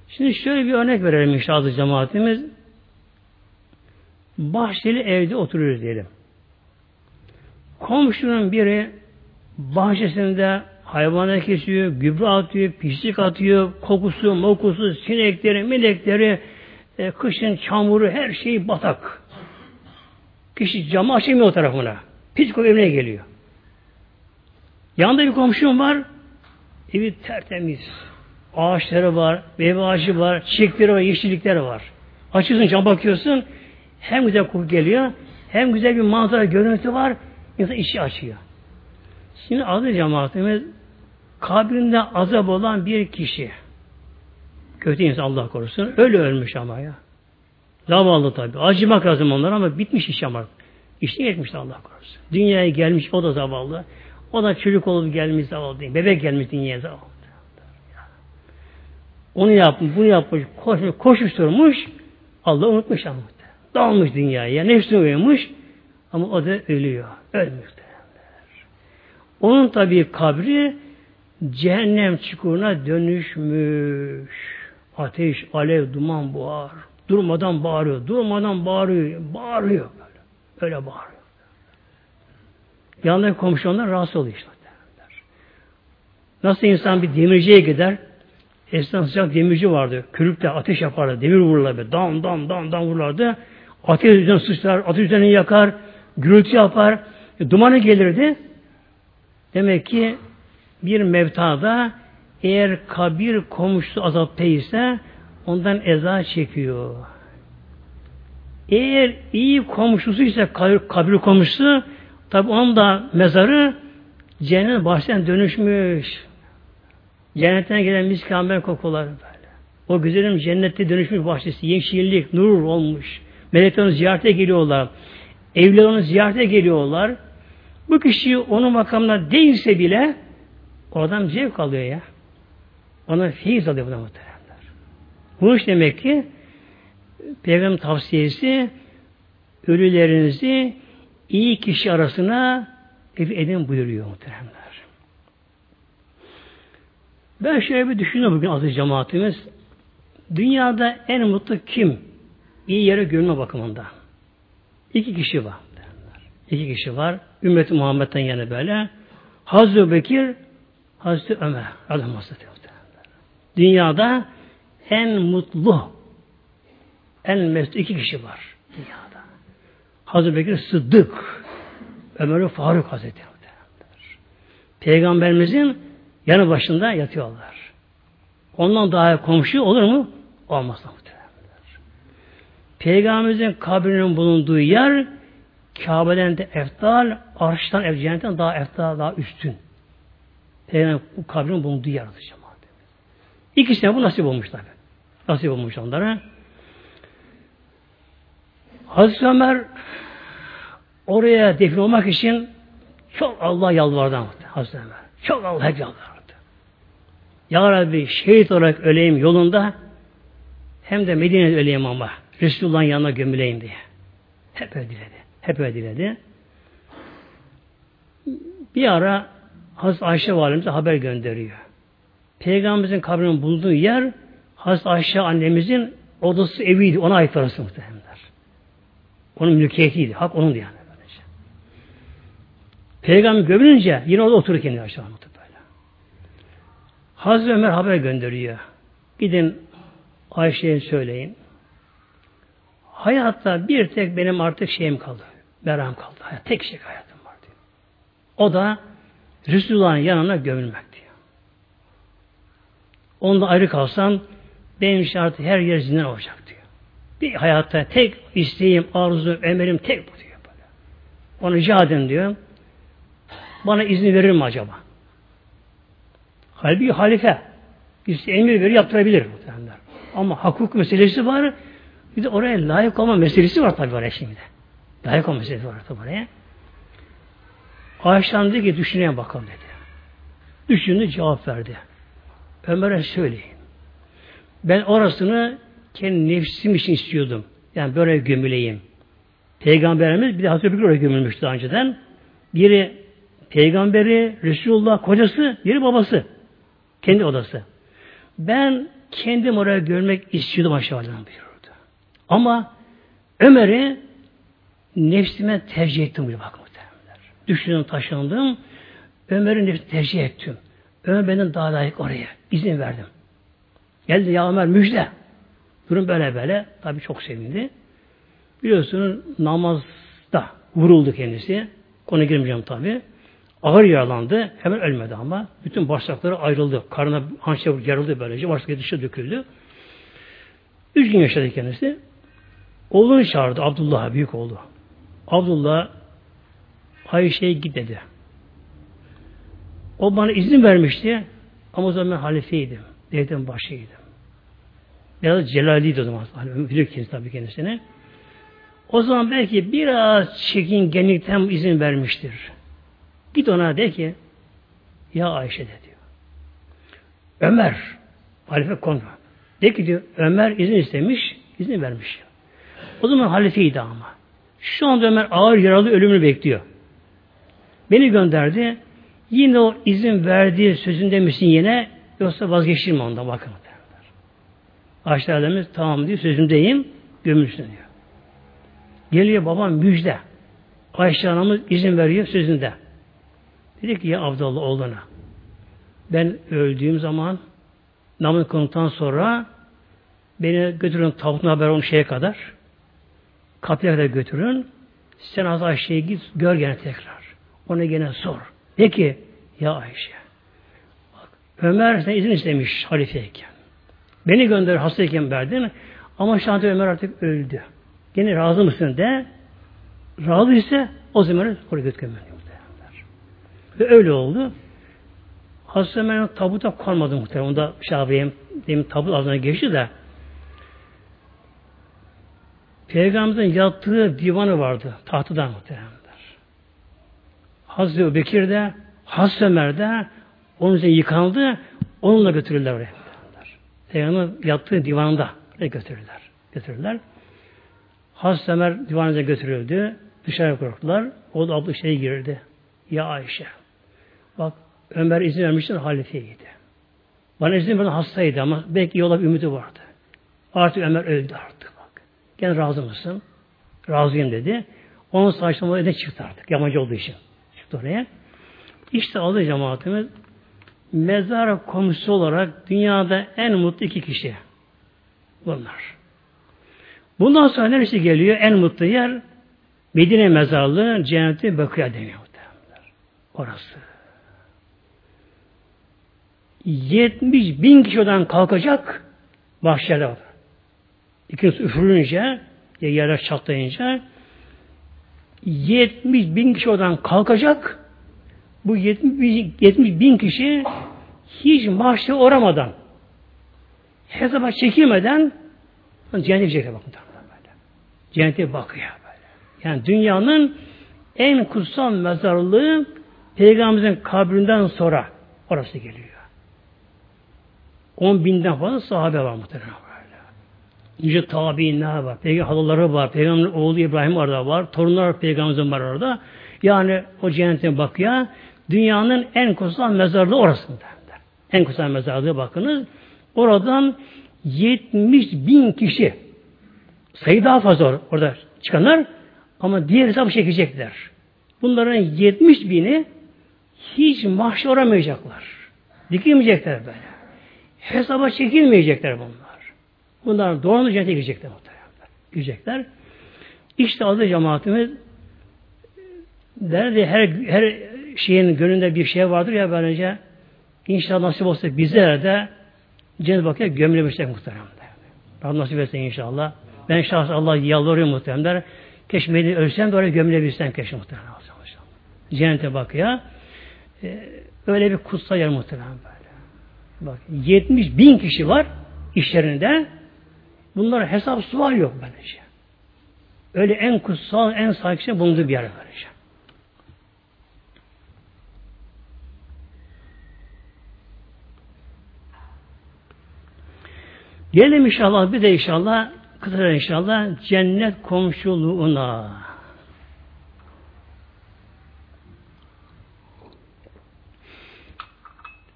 Şimdi şöyle bir örnek verelim inşallah cemaatimiz. Bahçeli evde oturuyoruz diyelim. Komşunun biri bahçesinde hayvanı kesiyor, gübre atıyor, pislik atıyor, kokusu, mokusu, sinekleri, melekleri, e, kışın çamuru, her şey batak. Kişi camı açamıyor o tarafına. Pis koku evine geliyor. Yanında bir komşum var, evi tertemiz. Ağaçları var, meyve ağacı var, çiçekleri var, yeşillikleri var. Açıyorsun, cam bakıyorsun, hem güzel koku geliyor, hem güzel bir manzara, görüntü var, İnsan işi açıyor. Şimdi adı cemaatimiz kabrinde azap olan bir kişi. Kötü insan Allah korusun. Öyle ölmüş ama ya. Zavallı tabi. Acımak lazım onlar ama bitmiş iş ama. İşte yetmiş Allah korusun. Dünyaya gelmiş o da zavallı. O da çocuk olup gelmiş zavallı değil. Bebek gelmiş dünyaya zavallı. Onu yapmış, bunu yapmış, koşmuş, koşuşturmuş. Allah unutmuş ama. Dalmış dünyaya. Nefsini uyumuş. Ama o da ölüyor. Ölmüş. Onun tabi kabri cehennem çukuruna dönüşmüş. Ateş, alev, duman buhar. Durmadan bağırıyor. Durmadan bağırıyor. Bağırıyor böyle. Öyle bağırıyor. Yanındaki komşu rahatsız oluyor işte. Nasıl insan bir demirciye gider, eskiden sıcak demirci vardı. Körükte ateş yapardı. Demir vururlardı. Dam dam dam dam vururlardı. Ateş üzerine sıçrar, ateş üzerine yakar gürültü yapar, e, dumanı gelirdi. Demek ki bir mevtada eğer kabir komşusu azapta ise ondan eza çekiyor. Eğer iyi komşusu ise kabir, kabir komşusu tabi onun da mezarı cennet bahçeden dönüşmüş. Cennetten gelen miskamber kokular böyle. O güzelim cennette dönüşmüş bahçesi. Yeşillik, nur olmuş. Melekler ziyarete geliyorlar. Onu ziyarete geliyorlar. Bu kişi onun makamına değilse bile oradan zevk alıyor ya. Ona feyiz alıyor buna muhteremler. Bu iş demek ki Peygamber tavsiyesi ölülerinizi iyi kişi arasına edin buyuruyor muhteremler. Ben şöyle bir düşünüyorum bugün aziz cemaatimiz. Dünyada en mutlu kim? İyi yere görme bakımında. İki kişi var. İki kişi var. Ümmeti Muhammed'den yana böyle. Hazreti Bekir, Hazreti Ömer. Adam Hazreti Dünyada en mutlu, en mesut iki kişi var dünyada. Hazreti Bekir Sıddık, Ömer Faruk Hazretleri. Peygamberimizin yanı başında yatıyorlar. Ondan daha komşu olur mu? Olmaz. Peygamberimizin kabrinin bulunduğu yer Kabe'den de eftal, arştan ev cennetten daha eftal, daha üstün. Peygamber bu kabrinin bulunduğu yer olacak. İkisine bu nasip olmuş tabi. Nasip olmuş onlara. Hazreti Ömer oraya defin olmak için çok Allah yalvardı Hazreti Ömer. Çok Allah yalvardı. Ya Rabbi şehit olarak öleyim yolunda hem de Medine'de öleyim ama Resulullah'ın yanına gömüleyim diye. Hep öyle diledi. Hep öyle diledi. Bir ara Hazreti Ayşe valimize haber gönderiyor. Peygamberimizin kabrinin bulunduğu yer Hazreti Ayşe annemizin odası eviydi. Ona ait orası muhtemelenler. Onun mülkiyetiydi. Hak onun yani. Böylece. Peygamber gömülünce yine orada oturur kendini aşağı böyle. Hazreti Ömer haber gönderiyor. Gidin Ayşe'ye söyleyin. Hayatta bir tek benim artık şeyim kaldı. Meram kaldı. Hayat, tek şey hayatım var diyor. O da Resulullah'ın yanına gömülmek diyor. Ondan ayrı kalsam benim için artık her yer zindan olacak diyor. Bir hayatta tek isteğim, arzum, emelim tek bu diyor. Böyle. Onu rica diyor. Bana izni verir mi acaba? Halbuki halife. İşte emir verir, yaptırabilir. Muhtemelenler. Ama hukuk meselesi var. Bir de oraya layık olma meselesi var tabii oraya şimdi. Layık olma meselesi var tabii oraya. Ayşe dedi ki düşüneye bakalım dedi. Düşündü cevap verdi. Ömer'e söyleyin. Ben orasını kendi nefsim için istiyordum. Yani böyle gömüleyim. Peygamberimiz bir de Hazreti Bekir oraya gömülmüştü daha önceden. Biri peygamberi, Resulullah kocası, biri babası. Kendi odası. Ben kendim oraya görmek istiyordum aşağıdan buyurdu. Ama Ömer'i nefsime tercih ettim bile bak muhtemelenler. Düşündüm, taşındım. Ömer'i nefsime tercih ettim. Ömer benden daha layık oraya. İzin verdim. Geldi ya Ömer müjde. Durum böyle böyle. Tabi çok sevindi. Biliyorsunuz namazda vuruldu kendisi. Konu girmeyeceğim tabi. Ağır yaralandı. Hemen ölmedi ama. Bütün bağırsakları ayrıldı. Karnına hançer yarıldı böylece. Bağırsakları dışa döküldü. Üç gün yaşadı kendisi. Oğlunu çağırdı. Abdullah büyük oğlu. Abdullah Ayşe'ye git dedi. O bana izin vermişti. Ama o zaman ben halifeydim. Devletin başıydım. Biraz celaliydi o zaman. Bilir kendisi tabii kendisine. O zaman belki biraz çekingenlikten izin vermiştir. Git ona de ki ya Ayşe de diyor. Ömer halife konu. De ki diyor Ömer izin istemiş, izin vermiş. O zaman halifeydi ama. Şu anda Ömer ağır yaralı ölümünü bekliyor. Beni gönderdi. Yine o izin verdiği sözünde misin yine yoksa vazgeçirme ondan bakın. Ayşe Ademiz tamam diyor sözündeyim gömülsün diyor. Geliyor babam müjde. Ayşe anamız izin veriyor sözünde. Dedi ki ya Abdullah oğluna ben öldüğüm zaman namaz konutan sonra beni götürün tabutun haber onun şeye kadar kapıya kadar götürün sen az Ayşe'ye git gör gene tekrar. Ona gene sor. De ki ya Ayşe bak, Ömer sen izin istemiş halifeyken. Beni gönder hastayken verdin ama anda Ömer artık öldü. Gene razı mısın de razı ise o zaman oraya götürmem. Ve öyle oldu. Hazreti Ömer'in tabuta konmadı muhtemelen. Onda Şabi'ye demin tabut adına geçti de Peygamberimizin yattığı divanı vardı. Tahtıdan muhtemelen. Hazreti Bekir de Hazreti Ömer de onun için yıkandı. Onunla götürürler oraya. Peygamber yattığı divanda götürürler. Götürürler. Hazreti Ömer divanıza götürüldü. Dışarı korktular. O da abla içeri girdi. Ya Ayşe. Bak Ömer izin vermiştir halifeydi. Bana izin veren hastaydı ama belki yola bir ümidi vardı. Artık Ömer öldü artık. Gene razı mısın? Razıyım dedi. Onun saçlamaları ede çıktı artık. Yabancı olduğu için. Çıktı oraya. İşte adı cemaatimiz mezar komşusu olarak dünyada en mutlu iki kişi. Bunlar. Bundan sonra neresi geliyor? En mutlu yer Medine mezarlığı cenneti bakıya deniyor. Orası. 70 bin kişi odan kalkacak mahşerde var. İkisi üfürünce yerler çatlayınca 70 bin kişi odan kalkacak bu 70, 70 bin kişi hiç mahşere oramadan hesaba çekilmeden cennete gidecekler bakın. Böyle. Cennete bakıyor böyle. Yani dünyanın en kutsal mezarlığı Peygamberimizin kabrinden sonra orası geliyor. 10 binden fazla sahabe var muhtemelen Nice tabiinler var. Peygamber halaları var. Peygamberin oğlu İbrahim orada var. Torunlar Peygamberimizin var orada. Yani o cennete bakıyor. Dünyanın en kutsal mezarlığı orasında. En kutsal mezarlığı bakınız. Oradan 70 bin kişi sayı daha fazla orada çıkanlar ama diğer hesabı çekecekler. Bunların 70 bini hiç mahşer oramayacaklar. Dikilmeyecekler böyle. Hesaba çekilmeyecekler bunlar. Bunlar doğru cennete girecekler muhtemelen. Girecekler. İşte adı cemaatimiz derdi her, her şeyin gönlünde bir şey vardır ya böylece inşallah nasip olsa bizlere de Cennet-i Bakı'ya gömülemişler muhtemelen. Rabbim nasip etsin inşallah. Ben şahsen Allah yalvarıyorum muhtemelen. Keşke beni ölsem de oraya gömülebilsem keşke muhtemelen. Cennete Bakı'ya e, öyle bir kutsal yer muhtemelen böyle. Bak 70 bin kişi var işlerinde. Bunlara hesap sual yok böylece. Öyle en kutsal, en saygı şey bulunduğu bir yer böylece. Gelelim inşallah bir de inşallah kısaca inşallah cennet komşuluğuna.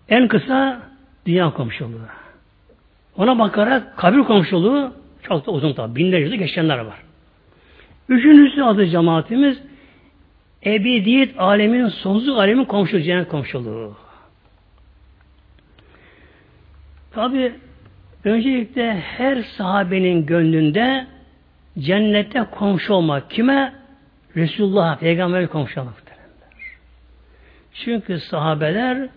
En kısa dünya komşuluğu. Ona bakarak kabir komşuluğu çok da uzun tabi. Binlerce de geçenler var. Üçüncüsü adı cemaatimiz ebediyet alemin sonsuz alemin komşuluğu, cennet komşuluğu. Tabi Öncelikle her sahabenin gönlünde cennette komşu olmak. Kime? Resulullah, Peygamber komşu olmak. Çünkü sahabeler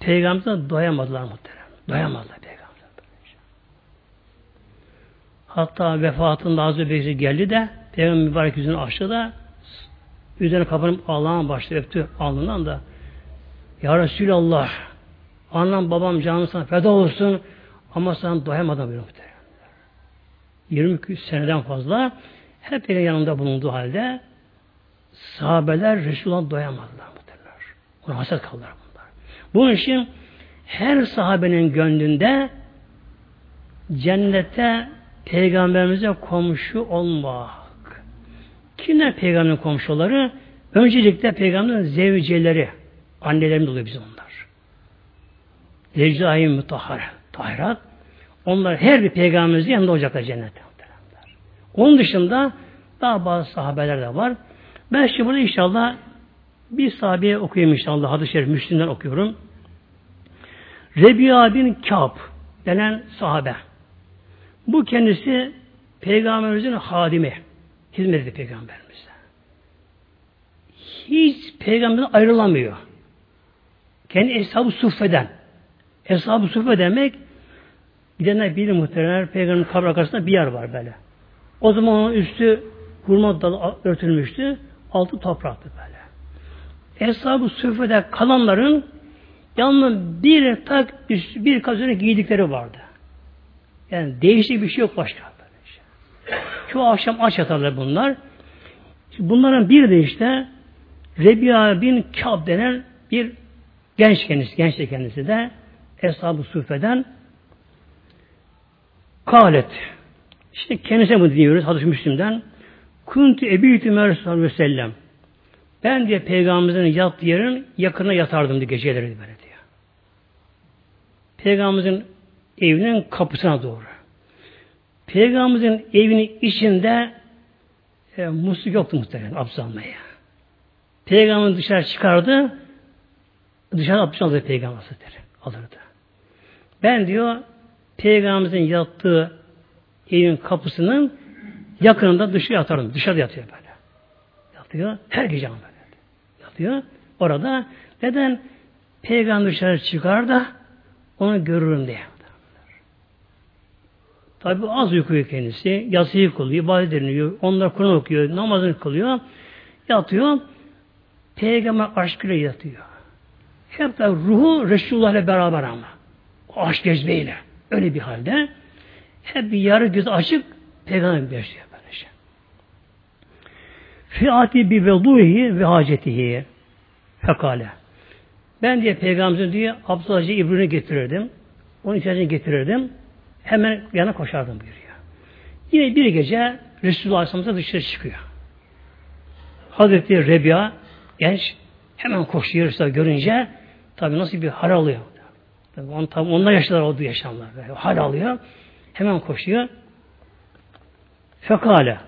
Peygamber'e doyamadılar muhterem. Doyamadılar Peygamber'e. Hatta vefatında Hazreti Bekir geldi de Peygamber mübarek yüzünü açtı da üzerine kapanıp Allah'ın başta öptü alnından da Ya Resulallah annem babam canım sana feda olsun ama sana doyamadan bir muhtemelen. 20 seneden fazla hep benim yanımda bulunduğu halde sahabeler Resulullah'a doyamadılar muhtemelen. Ona hasret kaldılar bunlar. Bunun için her sahabenin gönlünde cennete peygamberimize komşu olmak. Kimler peygamberin komşuları? Öncelikle peygamberin zevceleri, annelerimiz oluyor bizim onlar. Zevcahim mutahhare. Tahirat. Onlar her bir peygamberimizin yanında olacaklar cennette. Onun dışında daha bazı sahabeler de var. Ben şimdi burada inşallah bir sahabeye okuyayım inşallah. Hadis-i Şerif Müslim'den okuyorum. Rebiya bin Kâb denen sahabe. Bu kendisi peygamberimizin hadimi. Hizmet etti peygamberimize. Hiç peygamberden ayrılamıyor. Kendi eshab-ı suffeden. Eshab-ı suffe demek gidenler bilir muhtemelen peygamberin kabri arkasında bir yer var böyle. O zaman onun üstü hurma dalı örtülmüştü. Altı topraktı böyle. Eshab-ı Süffe'de kalanların yalnız bir tak üst, bir kazanı giydikleri vardı. Yani değişik bir şey yok başka. Çoğu akşam aç yatarlar bunlar. Bunların bir de işte Rebiya bin Kab denen bir genç kendisi, genç de kendisi de Eshab-ı Sufe'den Kalet İşte kendisine bu dinliyoruz Hadis-i Müslim'den. Kuntu ebiyütü Mersallallahu ve sellem. Ben diye peygamberimizin yattığı yerin yakına yatardım diye geceleri böyle diyor. Peygamberimizin evinin kapısına doğru. Peygamberimizin evinin içinde e, musluk yoktu muhtemelen abdest almaya. Peygamber dışarı çıkardı, dışarı abdest alırdı Peygamber. Alırdı. Ben diyor, Peygamberimizin yattığı evin kapısının yakınında dışarı yatarım. Dışarıda yatıyor böyle. Yatıyor. Her gece böyle. Yatıyor. Orada neden? Peygamber dışarı çıkar da onu görürüm diye. Tabi az uykuyor kendisi. Yasıyı kılıyor, ibadet ediliyor. Onlar Kur'an okuyor, namazını kılıyor. Yatıyor. Peygamber aşkıyla yatıyor. Hep de ruhu Resulullah ile beraber ama. O aşk cezbeyle. Öyle bir halde. Hep bir yarı göz açık Peygamber yaşıyor böylece. Fiati bi veduhi ve hacetihi fekale. Ben diye Peygamber'e diye Abdullah İbrahim'i getirirdim. Onun içerisine getirirdim. Hemen yana koşardım buyuruyor. Yine bir gece Resulullah Aleyhisselam dışarı çıkıyor. Hazreti Rebiya genç hemen koşuyor Resulullah görünce tabi nasıl bir hal alıyor. Tabi on, tabi onlar yaşlar olduğu yaşamlar. Böyle. Hal alıyor. Hemen koşuyor. Fekale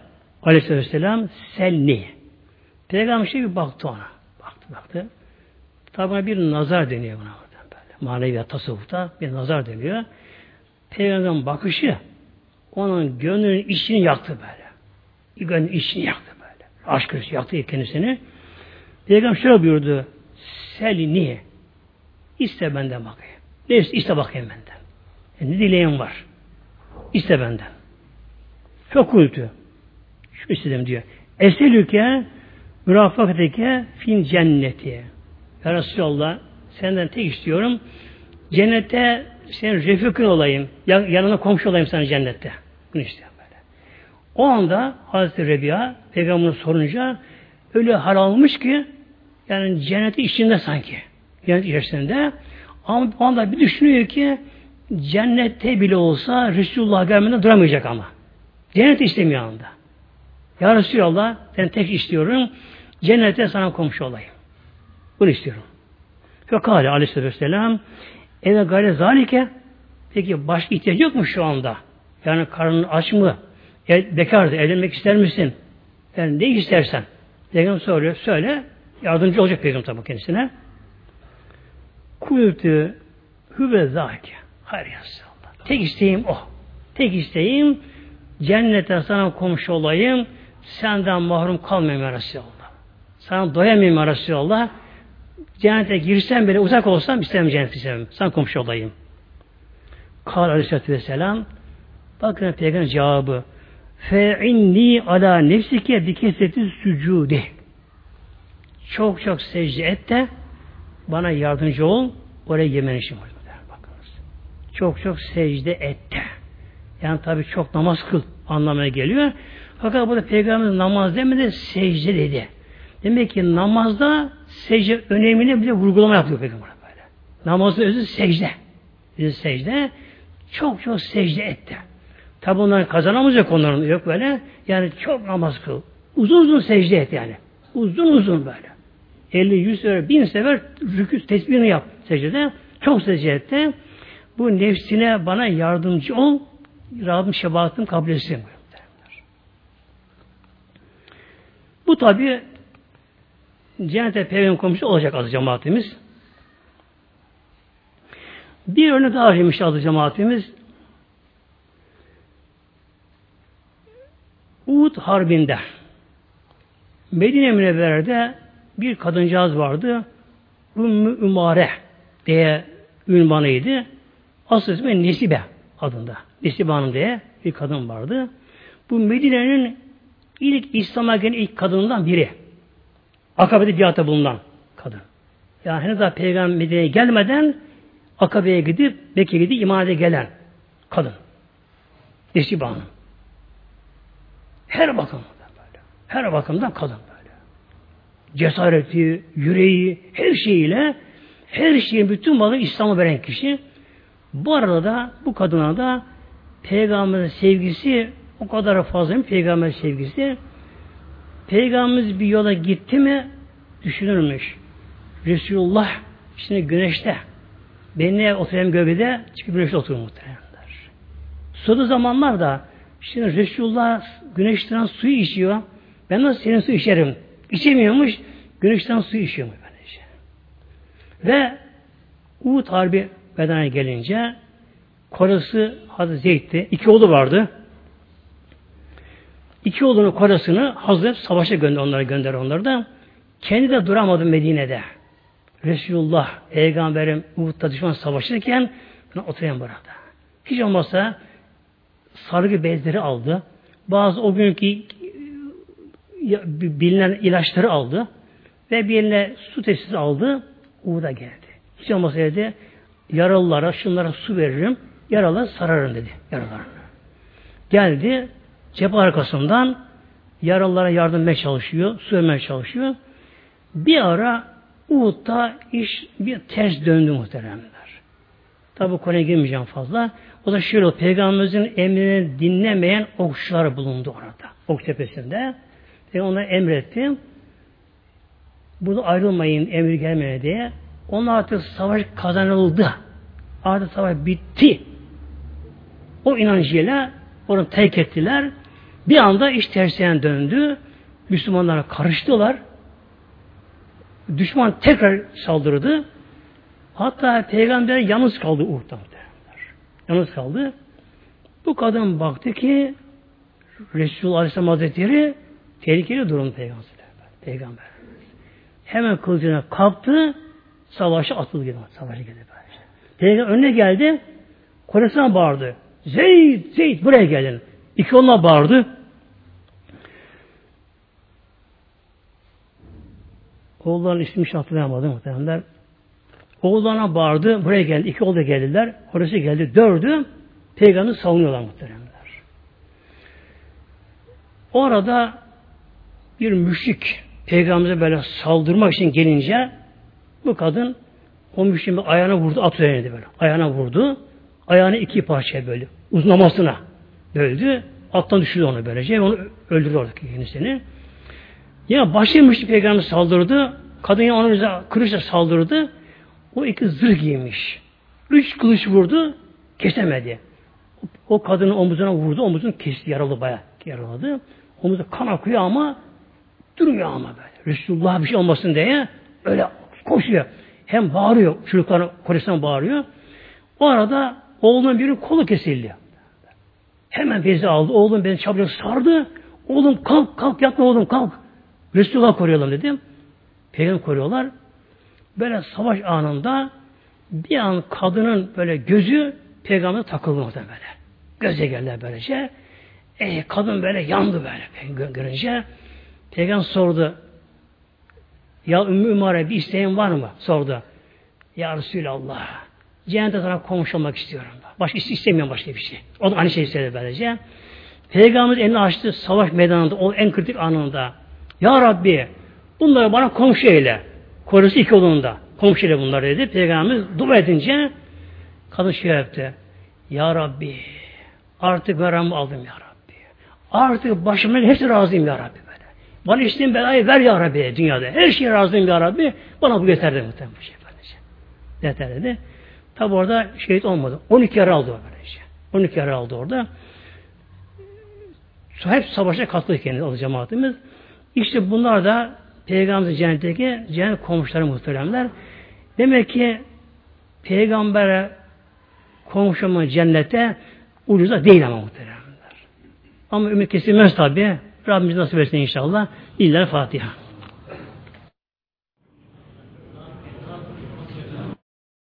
Aleyhisselam selni. Peygamber şey bir baktı ona. Baktı baktı. Tabi bir nazar deniyor buna. Böyle. Maneviyat tasavvufta bir nazar deniyor. Peygamber'in bakışı onun gönlünün içini yaktı böyle. Gönlünün içini yaktı böyle. Aşk ölçüsü yaktı kendisini. Peygamber şöyle buyurdu. Selini iste benden bakayım. Ne iste, bakayım benden. E, ne dileğim var? İste benden. Fekultü. Şu istedim diyor. Eselüke mürafakateke fin cenneti. Ya Resulallah senden tek istiyorum. Cennette senin refikın olayım. Yanına komşu olayım sana cennette. Bunu istiyor böyle. O anda Hazreti Rebiya peygamberin sorunca öyle hal almış ki yani cenneti içinde sanki. Cennet içerisinde. Ama o anda bir düşünüyor ki cennette bile olsa Resulullah gelmeden duramayacak ama. Cennet istemiyor anda. Ya Resulallah ben tek istiyorum. Cennete sana komşu olayım. Bunu istiyorum. Fekale aleyhisselam Eve gayre zalike peki başka ihtiyacı yok mu şu anda? Yani karnın aç mı? E, bekardı. Evlenmek ister misin? Yani ne istersen. Peygamber soruyor. Söyle. Yardımcı olacak Peygamber tabi kendisine. Kulütü hüve zâke. Hayır ya Tek isteğim o. Tek isteğim cennete sana komşu olayım. Senden mahrum kalmayayım ya Resulallah. Sana doyamayayım ya Resulallah. Cennete girsem bile uzak olsam istemem cenneti istemem. Sana komşu olayım. Kal aleyhissalatü vesselam bakın peygamber cevabı fe'inni ala nefsike bi kesreti sücudi çok çok secde et de bana yardımcı ol oraya yemen için. Bakınız. Çok çok secde et de. Yani tabi çok namaz kıl anlamına geliyor. Fakat burada peygamber namaz demedi secde dedi. Demek ki namazda secde önemini bile vurgulama yapıyor peygamber böyle. Namazın özü secde. Özü secde. Çok çok secde etti. Tabi onlar kazanamayacak onların yok böyle. Yani çok namaz kıl. Uzun uzun secde et yani. Uzun uzun böyle. 50, 100 sefer, 1000 sefer rükû tesbihini yap secdede. Çok secde etti. Bu nefsine bana yardımcı ol. Rabbim şefaatimi kabul etsin. Bu tabi cennete peygamber komşu olacak adı cemaatimiz. Bir örnek daha vermiş adı cemaatimiz. Uhud Harbi'nde Medine Münevvere'de bir kadıncağız vardı. Ümmü Ümare diye ünvanıydı. Asıl ismi Nesibe adında. Nesibe Hanım diye bir kadın vardı. Bu Medine'nin ilk İslam'a gelen ilk kadından biri. Akabe'de cihatta bulunan kadın. Yani henüz daha Peygamber Medine'ye gelmeden Akabe'ye gidip Mekke'ye gidip imade gelen kadın. Nesibe Hanım. Her bakımdan böyle. Her bakımdan kadın böyle. Cesareti, yüreği, her şeyiyle her şeyin bütün malı İslam'a veren kişi. Bu arada da bu kadına da Peygamberin sevgisi O kadar fazla peygamber sevgisi. Peygamberimiz bir yola gitti mi düşünürmüş. Resulullah şimdi güneşte benimle oturan gölgede çıkıp güneşte oturur muhtemelenler. Suda zamanlarda şimdi Resulullah güneşten suyu içiyor. Ben nasıl senin su içerim? İçemiyormuş. Güneşten su içiyormuş böylece. Ve Uhud Harbi bedene gelince Korası Hazreti Zeyd'ti. İki oğlu vardı. İki oğlunun korasını Hazret savaşa gönder, onlara gönder onları da. Kendi de duramadı Medine'de. Resulullah, Peygamberim Uhud'da düşman savaşırken oturuyan burada. Hiç olmazsa sargı bezleri aldı. Bazı o günkü bilinen ilaçları aldı. Ve bir eline su testi aldı. Uhud'a geldi. Hiç olmazsa dedi yaralılara, şunlara su veririm. Yaralı sararım dedi. Yaralarını. Geldi. Cephe arkasından yaralılara yardım etmeye çalışıyor. Su vermeye çalışıyor. Bir ara Uhud'da iş bir ters döndü muhteremler. Tabi konuya girmeyeceğim fazla. O da şöyle Peygamberimizin emrini dinlemeyen okçular bulundu orada. Ok tepesinde. Ve ona emretti. Bunu ayrılmayın emir gelmeye diye. Onlar artık savaş kazanıldı. Artık savaş bitti. O inancıyla onu terk ettiler. Bir anda iş tersine döndü. Müslümanlara karıştılar. Düşman tekrar saldırdı. Hatta peygamber yalnız kaldı Uhud'da. Yalnız kaldı. Bu kadın baktı ki Resulullah Aleyhisselam Hazretleri tehlikeli durum peygamber. Peygamber. Hemen kılıcına kaptı, savaşa atıldı gibi. Savaşa gitti. Peygamber önüne geldi, Koresine bağırdı. Zeyd, Zeyd buraya gelin. İki onunla bağırdı. Oğulların ismini hatırlayamadı muhtemelenler. Oğullarına bağırdı. Buraya geldi. İki oğul da geldiler. Orası geldi. Dördü. Peygamberi savunuyorlar muhtemelenler. O arada bir müşrik peygamberimize böyle saldırmak için gelince bu kadın o müşriğin ayağına vurdu. At böyle. Ayağına vurdu. Ayağını iki parçaya böyle. Uzunlamasına böldü. Attan düşürdü onu böylece. Onu öldürdü oradaki kendisini. Yine başlamıştı peygamber saldırdı. Kadın yine ona kılıçla saldırdı. O iki zırh giymiş. Üç kılıç vurdu. Kesemedi. O kadının omuzuna vurdu. Omuzun kesti. Yaralı bayağı yaraladı. Omuzu kan akıyor ama durmuyor ama böyle. Resulullah bir şey olmasın diye öyle koşuyor. Hem bağırıyor. Çocuklar korusundan bağırıyor. O arada oğlunun birinin kolu kesildi. Hemen bezi aldı. Oğlum beni çabucak sardı. Oğlum kalk kalk yatma oğlum kalk. Resulullah koruyalım dedim. Peygamber koruyorlar. Böyle savaş anında bir an kadının böyle gözü peygamber takıldı orada böyle. Göze geldi böylece. E, kadın böyle yandı böyle görünce. Peygamber sordu. Ya Ümmü Ümare bir isteğin var mı? Sordu. Ya Resulallah. Cennete sana komşu olmak istiyorum. Başka istemiyorum başka bir şey. O da aynı şeyi söyledi böylece. Peygamberimiz elini açtı savaş meydanında o en kritik anında. Ya Rabbi bunları bana komşu eyle. Korusu iki olunda. Komşu eyle bunları dedi. Peygamberimiz dua edince kadın şey yaptı. Ya Rabbi artık garamı aldım ya Rabbi. Artık başımın hepsi razıyım ya Rabbi. Böyle. Bana istediğin belayı ver ya Rabbi dünyada. Her şeye razıyım ya Rabbi. Bana bu yeter dedi muhtemelen. Şey, yeter dedi. Tabi orada şehit olmadı. 12 yara aldı böylece. 12 yara aldı orada. Hep savaşa katıldı kendisi o cemaatimiz. İşte bunlar da Peygamber cennetteki cennet komşuları muhteremler. Demek ki peygambere komşuma cennete ucuza değil ama muhteremler. Ama ümit kesilmez tabi. Rabbimiz nasip etsin inşallah. İller Fatiha.